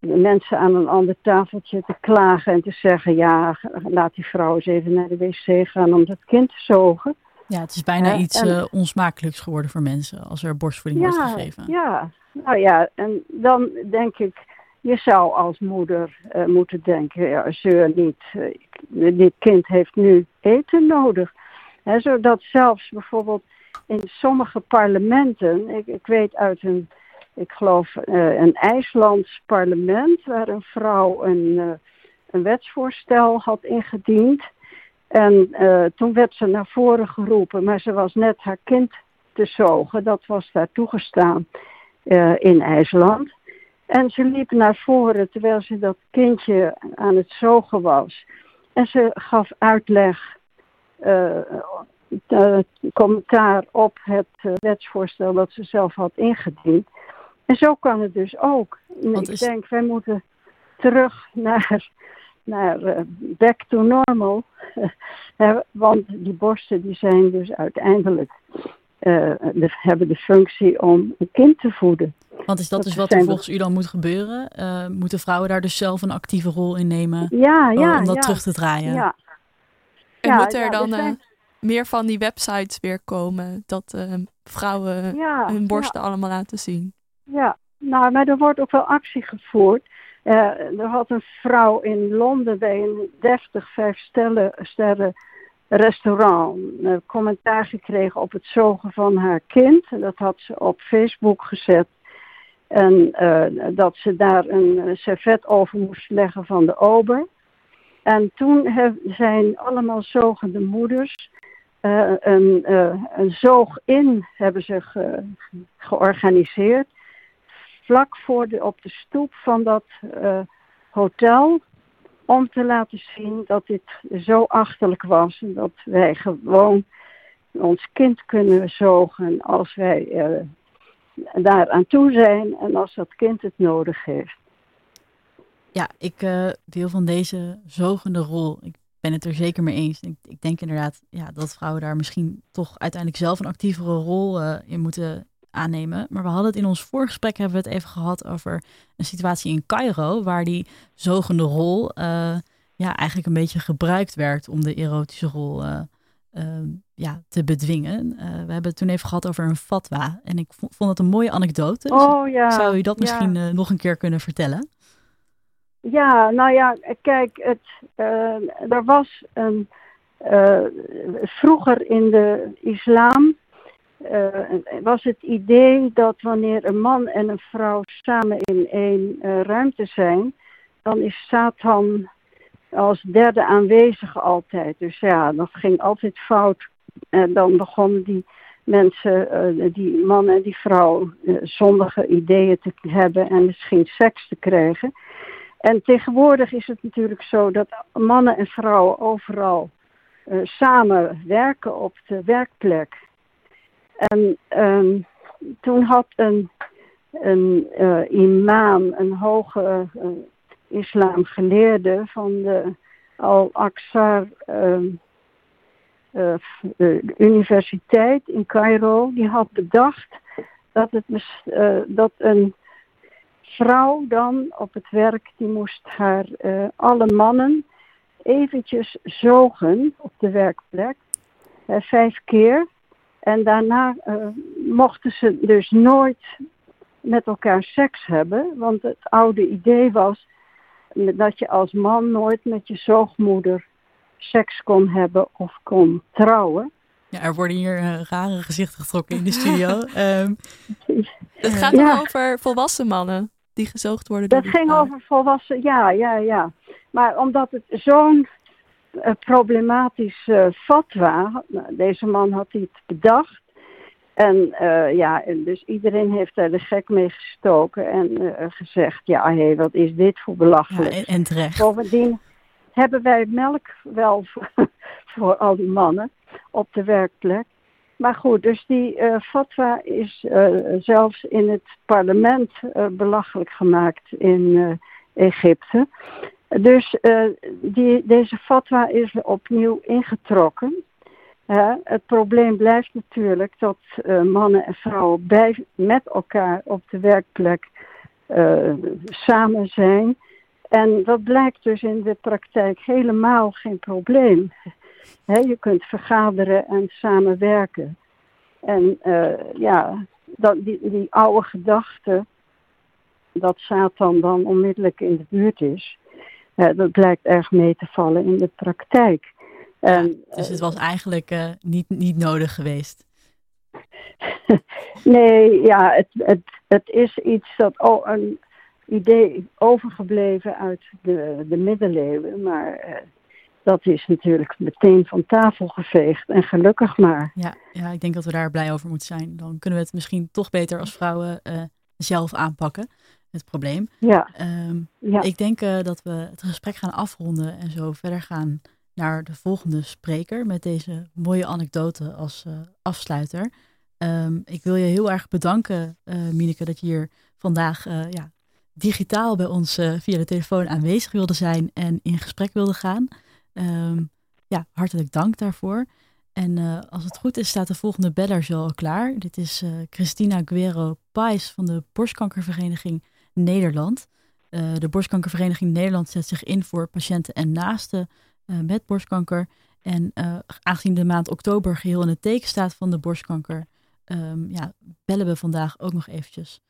mensen aan een ander tafeltje te klagen en te zeggen, ja, laat die vrouw eens even naar de wc gaan om dat kind te zogen. Ja, het is bijna iets en, onsmakelijks geworden voor mensen als er borstvoeding ja, wordt gegeven. Ja, nou ja, en dan denk ik, je zou als moeder uh, moeten denken, ja, niet, uh, dit kind heeft nu eten nodig. Zodat zelfs bijvoorbeeld in sommige parlementen, ik, ik weet uit een ik geloof, uh, een IJslands parlement waar een vrouw een, een wetsvoorstel had ingediend. En toen werd ze naar voren geroepen, maar ze was net haar kind te zogen. Dat was daar toegestaan in IJsland. En ze liep naar voren terwijl ze dat kindje aan het zogen was. En ze gaf uitleg, commentaar op het wetsvoorstel dat ze zelf had ingediend. En zo kan het dus ook. Ik denk, wij moeten terug naar, naar uh, back to normal. want die borsten die zijn dus uiteindelijk, uh, de, hebben de functie om een kind te voeden. Want is dat, dat dus wat er volgens u dan moet gebeuren? Uh, moeten vrouwen daar dus zelf een actieve rol in nemen ja, ja, om dat ja. terug te draaien? Ja. En ja, moet er dan zijn... meer van die websites weer komen dat vrouwen hun borsten allemaal laten zien? Ja, nou, maar er wordt ook wel actie gevoerd. Uh, er had een vrouw in Londen bij een deftig vijf sterren restaurant een commentaar gekregen op het zogen van haar kind. Dat had ze op Facebook gezet. En uh, dat ze daar een servet over moest leggen van de ober. En toen zijn allemaal zogende moeders uh, een, een zoog in hebben ze ge, georganiseerd vlak voor de, op de stoep van dat uh, hotel. Om te laten zien dat dit zo achterlijk was. En dat wij gewoon ons kind kunnen zogen als wij uh, daar aan toe zijn. En als dat kind het nodig heeft. Ja, ik uh, deel van deze zogende rol. Ik ben het er zeker mee eens. Ik, denk inderdaad ja, dat vrouwen daar misschien toch uiteindelijk zelf een actievere rol in moeten aannemen. Maar we hadden het in ons voorgesprek hebben we het even gehad over een situatie in Cairo, waar die zogende rol uh, ja, eigenlijk een beetje gebruikt werd om de erotische rol uh, ja, te bedwingen. we hebben het toen even gehad over een fatwa. En ik vond het een mooie anekdote. Dus oh, ja. Zou u dat ja. misschien nog een keer kunnen vertellen? Ja, nou ja, kijk, het, er was een, vroeger in de islam was het idee dat wanneer een man en een vrouw samen in één ruimte zijn, dan is Satan als derde aanwezig altijd. Dus ja, dat ging altijd fout. En dan begonnen die mensen, uh, die man en die vrouw, zondige ideeën te hebben en misschien seks te krijgen. En tegenwoordig is het natuurlijk zo dat mannen en vrouwen overal samen werken op de werkplek. En um, toen had een, een uh, imam, een hoge uh, islamgeleerde van de Al-Aqsa uh, Universiteit in Cairo, die had bedacht dat, het, dat een vrouw dan op het werk, die moest haar alle mannen eventjes zogen op de werkplek, vijf keer. En daarna mochten ze dus nooit met elkaar seks hebben, want het oude idee was dat je als man nooit met je zoogmoeder seks kon hebben of kon trouwen. Ja, er worden hier uh, rare gezichten getrokken in de studio. um, het gaat ja. over volwassen mannen die gezoogd worden door Dat ging over volwassen, ja, ja, ja. Maar omdat het zo'n uh, problematisch uh, fatwa, nou, deze man had iets bedacht. En uh, ja, dus iedereen heeft daar de gek mee gestoken en gezegd, ja, hé, hey, wat is dit voor belachelijk. Ja, en, en terecht. Bovendien hebben wij melk wel voor, al die mannen op de werkplek. Maar goed, dus die uh, fatwa is uh, zelfs in het parlement uh, belachelijk gemaakt in Egypte. Dus die, deze fatwa is opnieuw ingetrokken. het probleem blijft natuurlijk dat mannen en vrouwen bij, met elkaar op de werkplek samen zijn. En dat blijkt dus in de praktijk helemaal geen probleem. je kunt vergaderen en samenwerken. En uh, ja, dat, die, die oude gedachte dat Satan dan onmiddellijk in de buurt is, uh, dat blijkt erg mee te vallen in de praktijk. En, dus het was eigenlijk uh, niet, niet nodig geweest? nee, ja, het, het, het is iets dat oh, een idee overgebleven uit de, de middeleeuwen, maar dat is natuurlijk meteen van tafel geveegd. En gelukkig maar. Ja, ja, ik denk dat we daar blij over moeten zijn. Dan kunnen we het misschien toch beter als vrouwen uh, zelf aanpakken, het probleem. Ja. Um, ja. Ik denk uh, dat we het gesprek gaan afronden en zo verder gaan naar de volgende spreker met deze mooie anekdote als afsluiter. Um, ik wil je heel erg bedanken, Mineke, dat je hier vandaag ja, digitaal bij ons via de telefoon aanwezig wilde zijn en in gesprek wilde gaan. Um, ja, hartelijk dank daarvoor. En uh, als het goed is, staat de volgende beller zo al klaar. Dit is uh, Christina Guerrero Pais van de Borstkankervereniging Nederland. De Borstkankervereniging Nederland zet zich in voor patiënten en naasten met borstkanker. En aangezien de maand oktober geheel in het teken staat van de borstkanker, um, ja, bellen we vandaag ook nog eventjes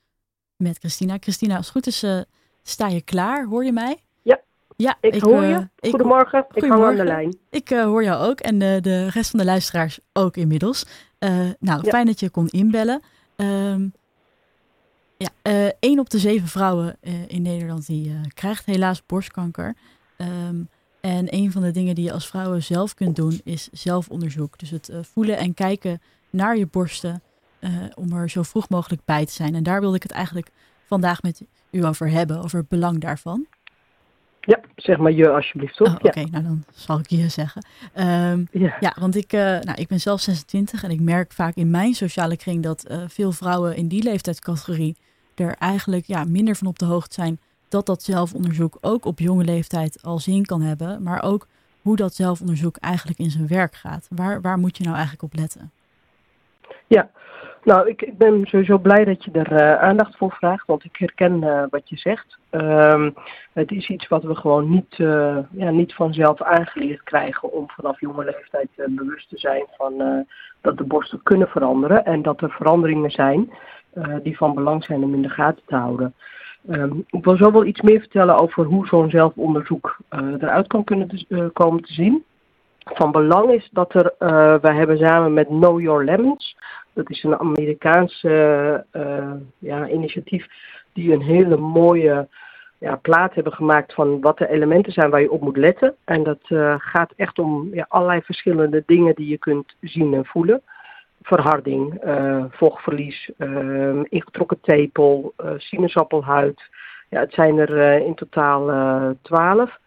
met Christina. Christina, als het goed is, sta je klaar? Hoor je mij? Ja, ik, hoor je. Uh, goedemorgen. Ik, ik hang aan de lijn. Ik uh, hoor jou ook en de, de rest van de luisteraars ook inmiddels. Nou, fijn dat je kon inbellen. Um, ja, één op de zeven vrouwen in Nederland die krijgt helaas borstkanker. Um, en een van de dingen die je als vrouwen zelf kunt doen is zelfonderzoek. Dus het voelen en kijken naar je borsten om er zo vroeg mogelijk bij te zijn. En daar wilde ik het eigenlijk vandaag met u over hebben, over het belang daarvan. Ja, zeg maar je alsjeblieft, toch? Oh, Oké, okay, nou dan zal ik je zeggen. Um, ja. ja. want ik, uh, nou, ik ben zelf 26 en ik merk vaak in mijn sociale kring dat uh, veel vrouwen in die leeftijdscategorie er eigenlijk ja, minder van op de hoogte zijn dat dat zelfonderzoek ook op jonge leeftijd al zin kan hebben, maar ook hoe dat zelfonderzoek eigenlijk in zijn werk gaat. Waar, waar moet je nou eigenlijk op letten? Ja, nou, ik, ik ben sowieso blij dat je er uh, aandacht voor vraagt, want ik herken uh, wat je zegt. Um, het is iets wat we gewoon niet, uh, ja, niet vanzelf aangeleerd krijgen om vanaf jonge leeftijd bewust te zijn van dat de borsten kunnen veranderen en dat er veranderingen zijn die van belang zijn om in de gaten te houden. Um, ik wil zo wel iets meer vertellen over hoe zo'n zelfonderzoek eruit kan kunnen komen te zien. Van belang is dat er, wij hebben samen met Know Your Lemons, dat is een Amerikaans uh, ja, initiatief die een hele mooie ja, plaat hebben gemaakt van wat de elementen zijn waar je op moet letten. En dat uh, gaat echt om ja, allerlei verschillende dingen die je kunt zien en voelen. Verharding, uh, vochtverlies, uh, ingetrokken tepel, sinaasappelhuid. Ja, het zijn er in totaal twaalf.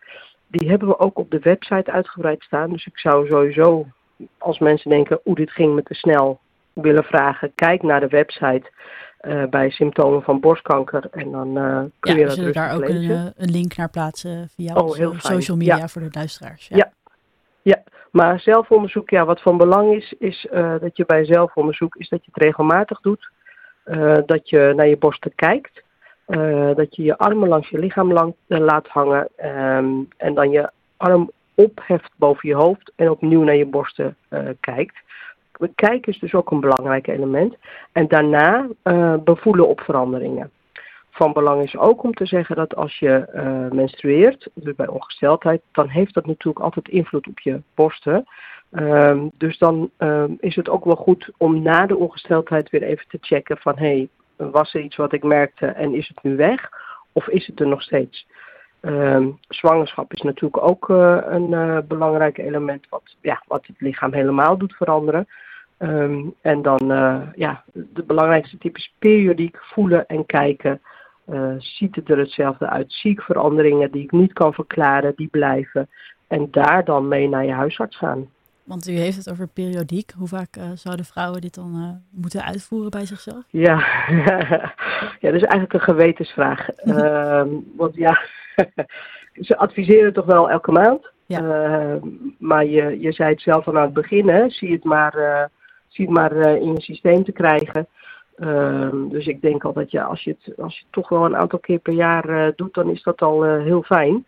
Die hebben we ook op de website uitgebreid staan. Dus ik zou sowieso, als mensen denken, oeh, dit ging me te snel, willen vragen, kijk naar de website uh, bij symptomen van borstkanker. En dan uh, kun ja, je dat zullen daar ook een, eh, een, link naar plaatsen via oh, heel social media ja. voor de luisteraars. Ja. ja. ja. maar zelfonderzoek, ja, wat van belang is, is dat je bij zelfonderzoek is dat je het regelmatig doet. dat je naar je borsten kijkt. dat je je armen langs je lichaam lang, laat hangen. Um, en dan je arm opheft boven je hoofd en opnieuw naar je borsten kijkt. Kijken is dus ook een belangrijk element. En daarna bevoelen op veranderingen. Van belang is ook om te zeggen dat als je menstrueert, dus bij ongesteldheid, dan heeft dat natuurlijk altijd invloed op je borsten. Um, dus dan um, is het ook wel goed om na de ongesteldheid weer even te checken van hé, hey, was er iets wat ik merkte en is het nu weg? Of is het er nog steeds? Um, zwangerschap is natuurlijk ook uh, een uh, belangrijk element wat, ja, wat het lichaam helemaal doet veranderen. Um, en dan, uh, ja, de belangrijkste type is periodiek voelen en kijken. ziet het er hetzelfde uit? Zie ik veranderingen die ik niet kan verklaren, die blijven? En daar dan mee naar je huisarts gaan. Want u heeft het over periodiek. Hoe vaak uh, zouden vrouwen dit dan uh, moeten uitvoeren bij zichzelf? Ja, ja dat is eigenlijk een gewetensvraag. uh, want ja, ze adviseren toch wel elke maand. Ja. Uh, maar je, je zei het zelf al aan het begin, hè? zie het maar, maar in je systeem te krijgen. Ehm, dus ik denk al dat je als, je het, als je het toch wel een aantal keer per jaar doet, dan is dat al heel fijn.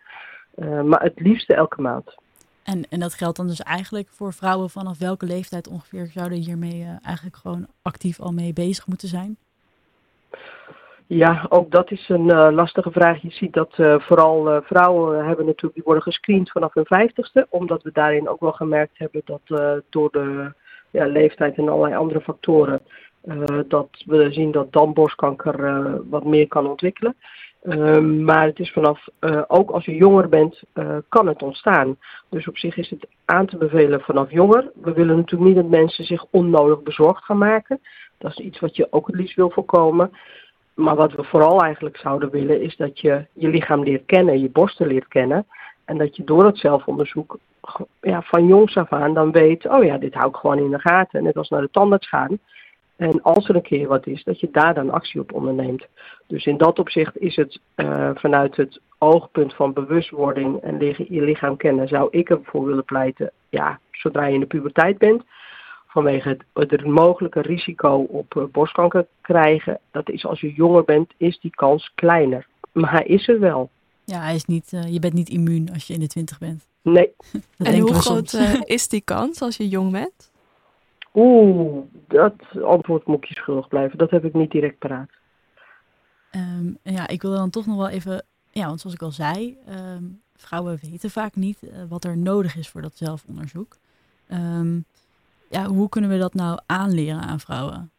maar het liefste elke maand. En, en dat geldt dan dus eigenlijk voor vrouwen vanaf welke leeftijd ongeveer zouden hiermee eigenlijk gewoon actief al mee bezig moeten zijn? Ja, ook dat is een uh, lastige vraag. Je ziet dat uh, vooral vrouwen hebben natuurlijk, die worden gescreend vanaf hun vijftigste. Omdat we daarin ook wel gemerkt hebben dat door de ja, leeftijd en allerlei andere factoren, dat we zien dat dan borstkanker wat meer kan ontwikkelen. Um, maar het is vanaf, uh, ook als je jonger bent, kan het ontstaan. Dus op zich is het aan te bevelen vanaf jonger. We willen natuurlijk niet dat mensen zich onnodig bezorgd gaan maken. Dat is iets wat je ook het liefst wil voorkomen. Maar wat we vooral eigenlijk zouden willen, is dat je je lichaam leert kennen, je borsten leert kennen. En dat je door het zelfonderzoek ja, van jongs af aan dan weet, oh ja, dit hou ik gewoon in de gaten. Net als naar de tandarts gaan. En als er een keer wat is, dat je daar dan actie op onderneemt. Dus in dat opzicht is het uh, vanuit het oogpunt van bewustwording en je lichaam kennen, zou ik ervoor willen pleiten, ja, zodra je in de puberteit bent, vanwege het, het mogelijke risico op uh, borstkanker krijgen, dat is als je jonger bent, is die kans kleiner. Maar hij is er wel. Ja, hij is niet, uh, je bent niet immuun als je in de twintig bent. Nee. en hoe groot is die kans als je jong bent? Oeh, dat antwoord moet je schuldig blijven. Dat heb ik niet direct paraat. Um, ja, ik wil dan toch nog wel even, ja, want zoals ik al zei, um, vrouwen weten vaak niet uh, wat er nodig is voor dat zelfonderzoek. Um, ja, hoe kunnen we dat nou aanleren aan vrouwen?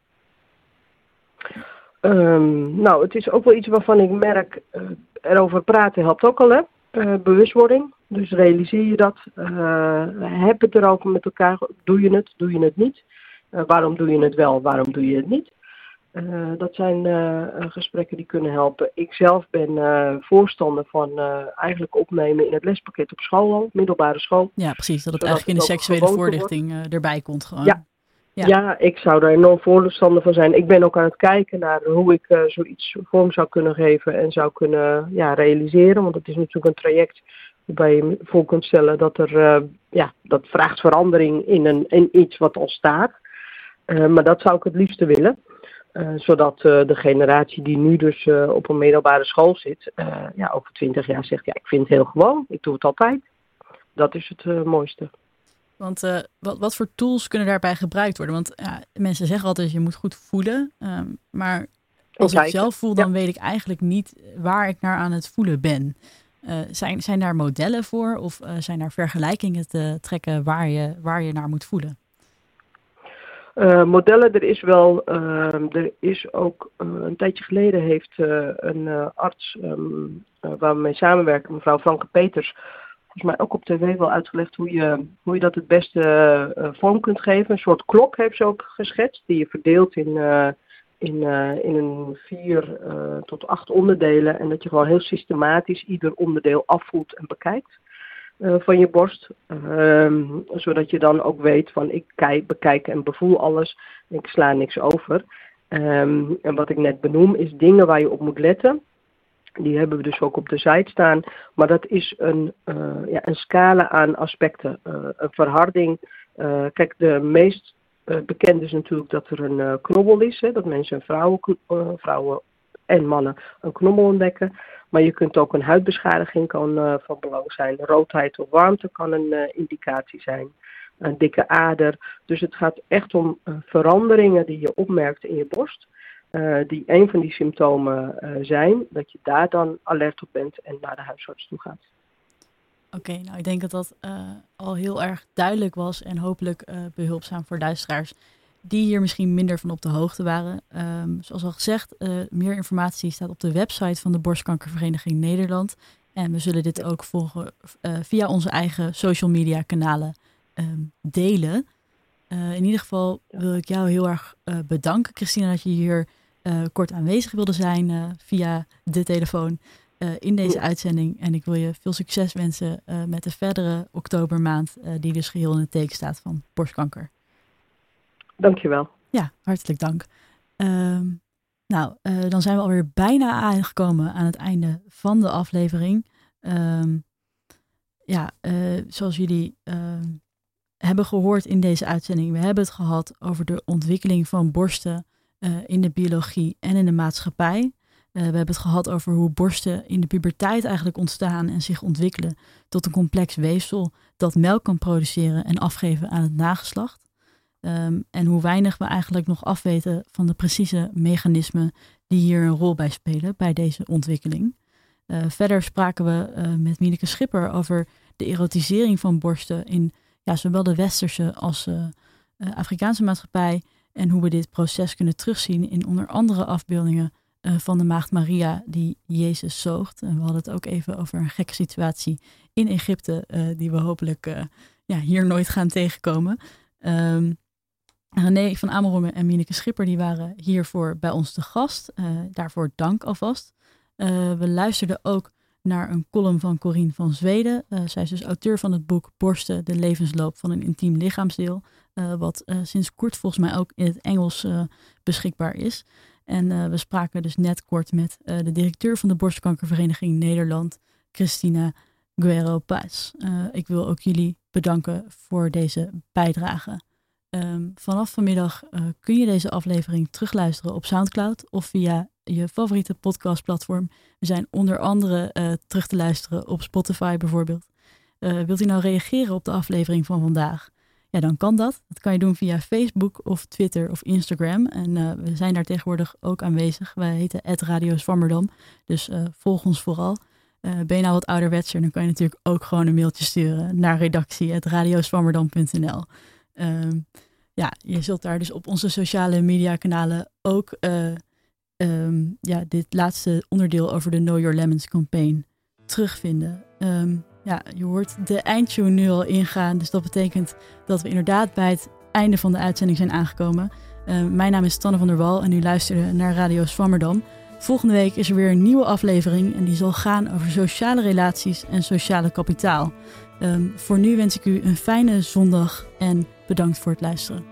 nou, het is ook wel iets waarvan ik merk, uh, erover praten helpt ook al, hè? Uh, bewustwording. Dus realiseer je dat. Uh, heb het erover met elkaar. Doe je het? Doe je het niet? Uh, waarom doe je het wel? Waarom doe je het niet? Uh, dat zijn gesprekken die kunnen helpen. Ik zelf ben voorstander van eigenlijk opnemen in het lespakket op school al, middelbare school. Ja, precies. Dat het eigenlijk in de seksuele voorlichting erbij komt gewoon. Ja. Ja. ja. ik zou er enorm voorstander van zijn. Ik ben ook aan het kijken naar hoe ik zoiets vorm zou kunnen geven en zou kunnen ja, realiseren. Want het is natuurlijk een traject waarbij je voor kunt stellen dat er, uh, ja, dat vraagt verandering in, een, in iets wat al staat. Uh, maar dat zou ik het liefste willen. Uh, zodat de generatie die nu dus op een middelbare school zit, ja, over twintig jaar zegt, ja, ik vind het heel gewoon, ik doe het altijd. Dat is het mooiste. Want wat, wat voor tools kunnen daarbij gebruikt worden? Want ja, mensen zeggen altijd, je moet goed voelen. Um, maar als ik zelf voel, dan ja. weet ik eigenlijk niet waar ik naar aan het voelen ben. Uh, zijn, zijn daar modellen voor of uh, zijn daar vergelijkingen te trekken waar je, waar je naar moet voelen? Uh, modellen, er is wel, ehm, er is ook een tijdje geleden heeft een arts um, waar we mee samenwerken, mevrouw Franke Peters, volgens mij ook op tv wel uitgelegd hoe je, hoe je dat het beste vorm kunt geven. Een soort klok heeft ze ook geschetst, die je verdeelt in in, uh, in een vier uh, tot acht onderdelen. En dat je gewoon heel systematisch ieder onderdeel afvoelt en bekijkt uh, van je borst. Um, zodat je dan ook weet van ik kijk, bekijk en bevoel alles. Ik sla niks over. Um, en wat ik net benoem is dingen waar je op moet letten. Die hebben we dus ook op de site staan. Maar dat is een, ja, een scala aan aspecten. een verharding. kijk, de meest bekend is natuurlijk dat er een uh, knobbel is, hè, dat mensen en vrouwen, uh, vrouwen en mannen een knobbel ontdekken. Maar je kunt ook een huidbeschadiging kan van belang zijn. Roodheid of warmte kan een indicatie zijn. Een dikke ader. Dus het gaat echt om veranderingen die je opmerkt in je borst. die een van die symptomen zijn, dat je daar dan alert op bent en naar de huisarts toe gaat. Oké, nou ik denk dat dat uh, al heel erg duidelijk was en hopelijk uh, behulpzaam voor luisteraars die hier misschien minder van op de hoogte waren. Um, zoals al gezegd, uh, meer informatie staat op de website van de Borstkankervereniging Nederland. En we zullen dit ook volgen via onze eigen social media kanalen um, delen. in ieder geval wil ik jou heel erg bedanken, Christina, dat je hier kort aanwezig wilde zijn via de telefoon. Uh, in deze uitzending. En ik wil je veel succes wensen uh, met de verdere oktobermaand, uh, die dus geheel in het teken staat van borstkanker. Dankjewel. Ja, hartelijk dank. Ehm, nou, dan zijn we alweer bijna aangekomen aan het einde van de aflevering. Um, ja, zoals jullie ehm, hebben gehoord in deze uitzending, we hebben het gehad over de ontwikkeling van borsten in de biologie en in de maatschappij. Uh, we hebben het gehad over hoe borsten in de puberteit eigenlijk ontstaan en zich ontwikkelen tot een complex weefsel dat melk kan produceren en afgeven aan het nageslacht. Um, en hoe weinig we eigenlijk nog afweten van de precieze mechanismen die hier een rol bij spelen bij deze ontwikkeling. Uh, verder spraken we uh, met Mieneke Schipper over de erotisering van borsten in ja, zowel de westerse als Afrikaanse maatschappij en hoe we dit proces kunnen terugzien in onder andere afbeeldingen uh, van de maagd Maria die Jezus zoogt. En we hadden het ook even over een gekke situatie in Egypte, uh, die we hopelijk uh, ja, hier nooit gaan tegenkomen. Um, René van Amerongen en Mineke Schipper die waren hiervoor bij ons te gast. daarvoor dank alvast. we luisterden ook naar een column van Corine van Zweden. zij is dus auteur van het boek Borsten, de levensloop van een intiem lichaamsdeel. wat sinds kort volgens mij ook in het Engels beschikbaar is. En uh, we spraken dus net kort met uh, de directeur van de Borstkankervereniging Nederland, Christina Guerrero Paz. Uh, ik wil ook jullie bedanken voor deze bijdrage. Um, vanaf vanmiddag kun je deze aflevering terugluisteren op Soundcloud of via je favoriete podcastplatform. We zijn onder andere terug te luisteren op Spotify bijvoorbeeld. wilt u nou reageren op de aflevering van vandaag? Ja, dan kan dat. Dat kan je doen via Facebook of Twitter of Instagram. En uh, we zijn daar tegenwoordig ook aanwezig. Wij heten Radio Zwammerdam. Dus uh, volg ons vooral. Uh, ben je nou wat ouderwetser, dan kan je natuurlijk ook gewoon een mailtje sturen naar redactie.radioswammerdam.nl. Um, ja, je zult daar dus op onze sociale media kanalen ook um, ja, dit laatste onderdeel over de Know Your Lemons campaign terugvinden. Um, ja, je hoort de eindtune nu al ingaan. Dus dat betekent dat we inderdaad bij het einde van de uitzending zijn aangekomen. Uh, mijn naam is Tanne van der Wal en u luisterde naar Radio Swammerdam. Volgende week is er weer een nieuwe aflevering en die zal gaan over sociale relaties en sociale kapitaal. Um, voor nu wens ik u een fijne zondag en bedankt voor het luisteren.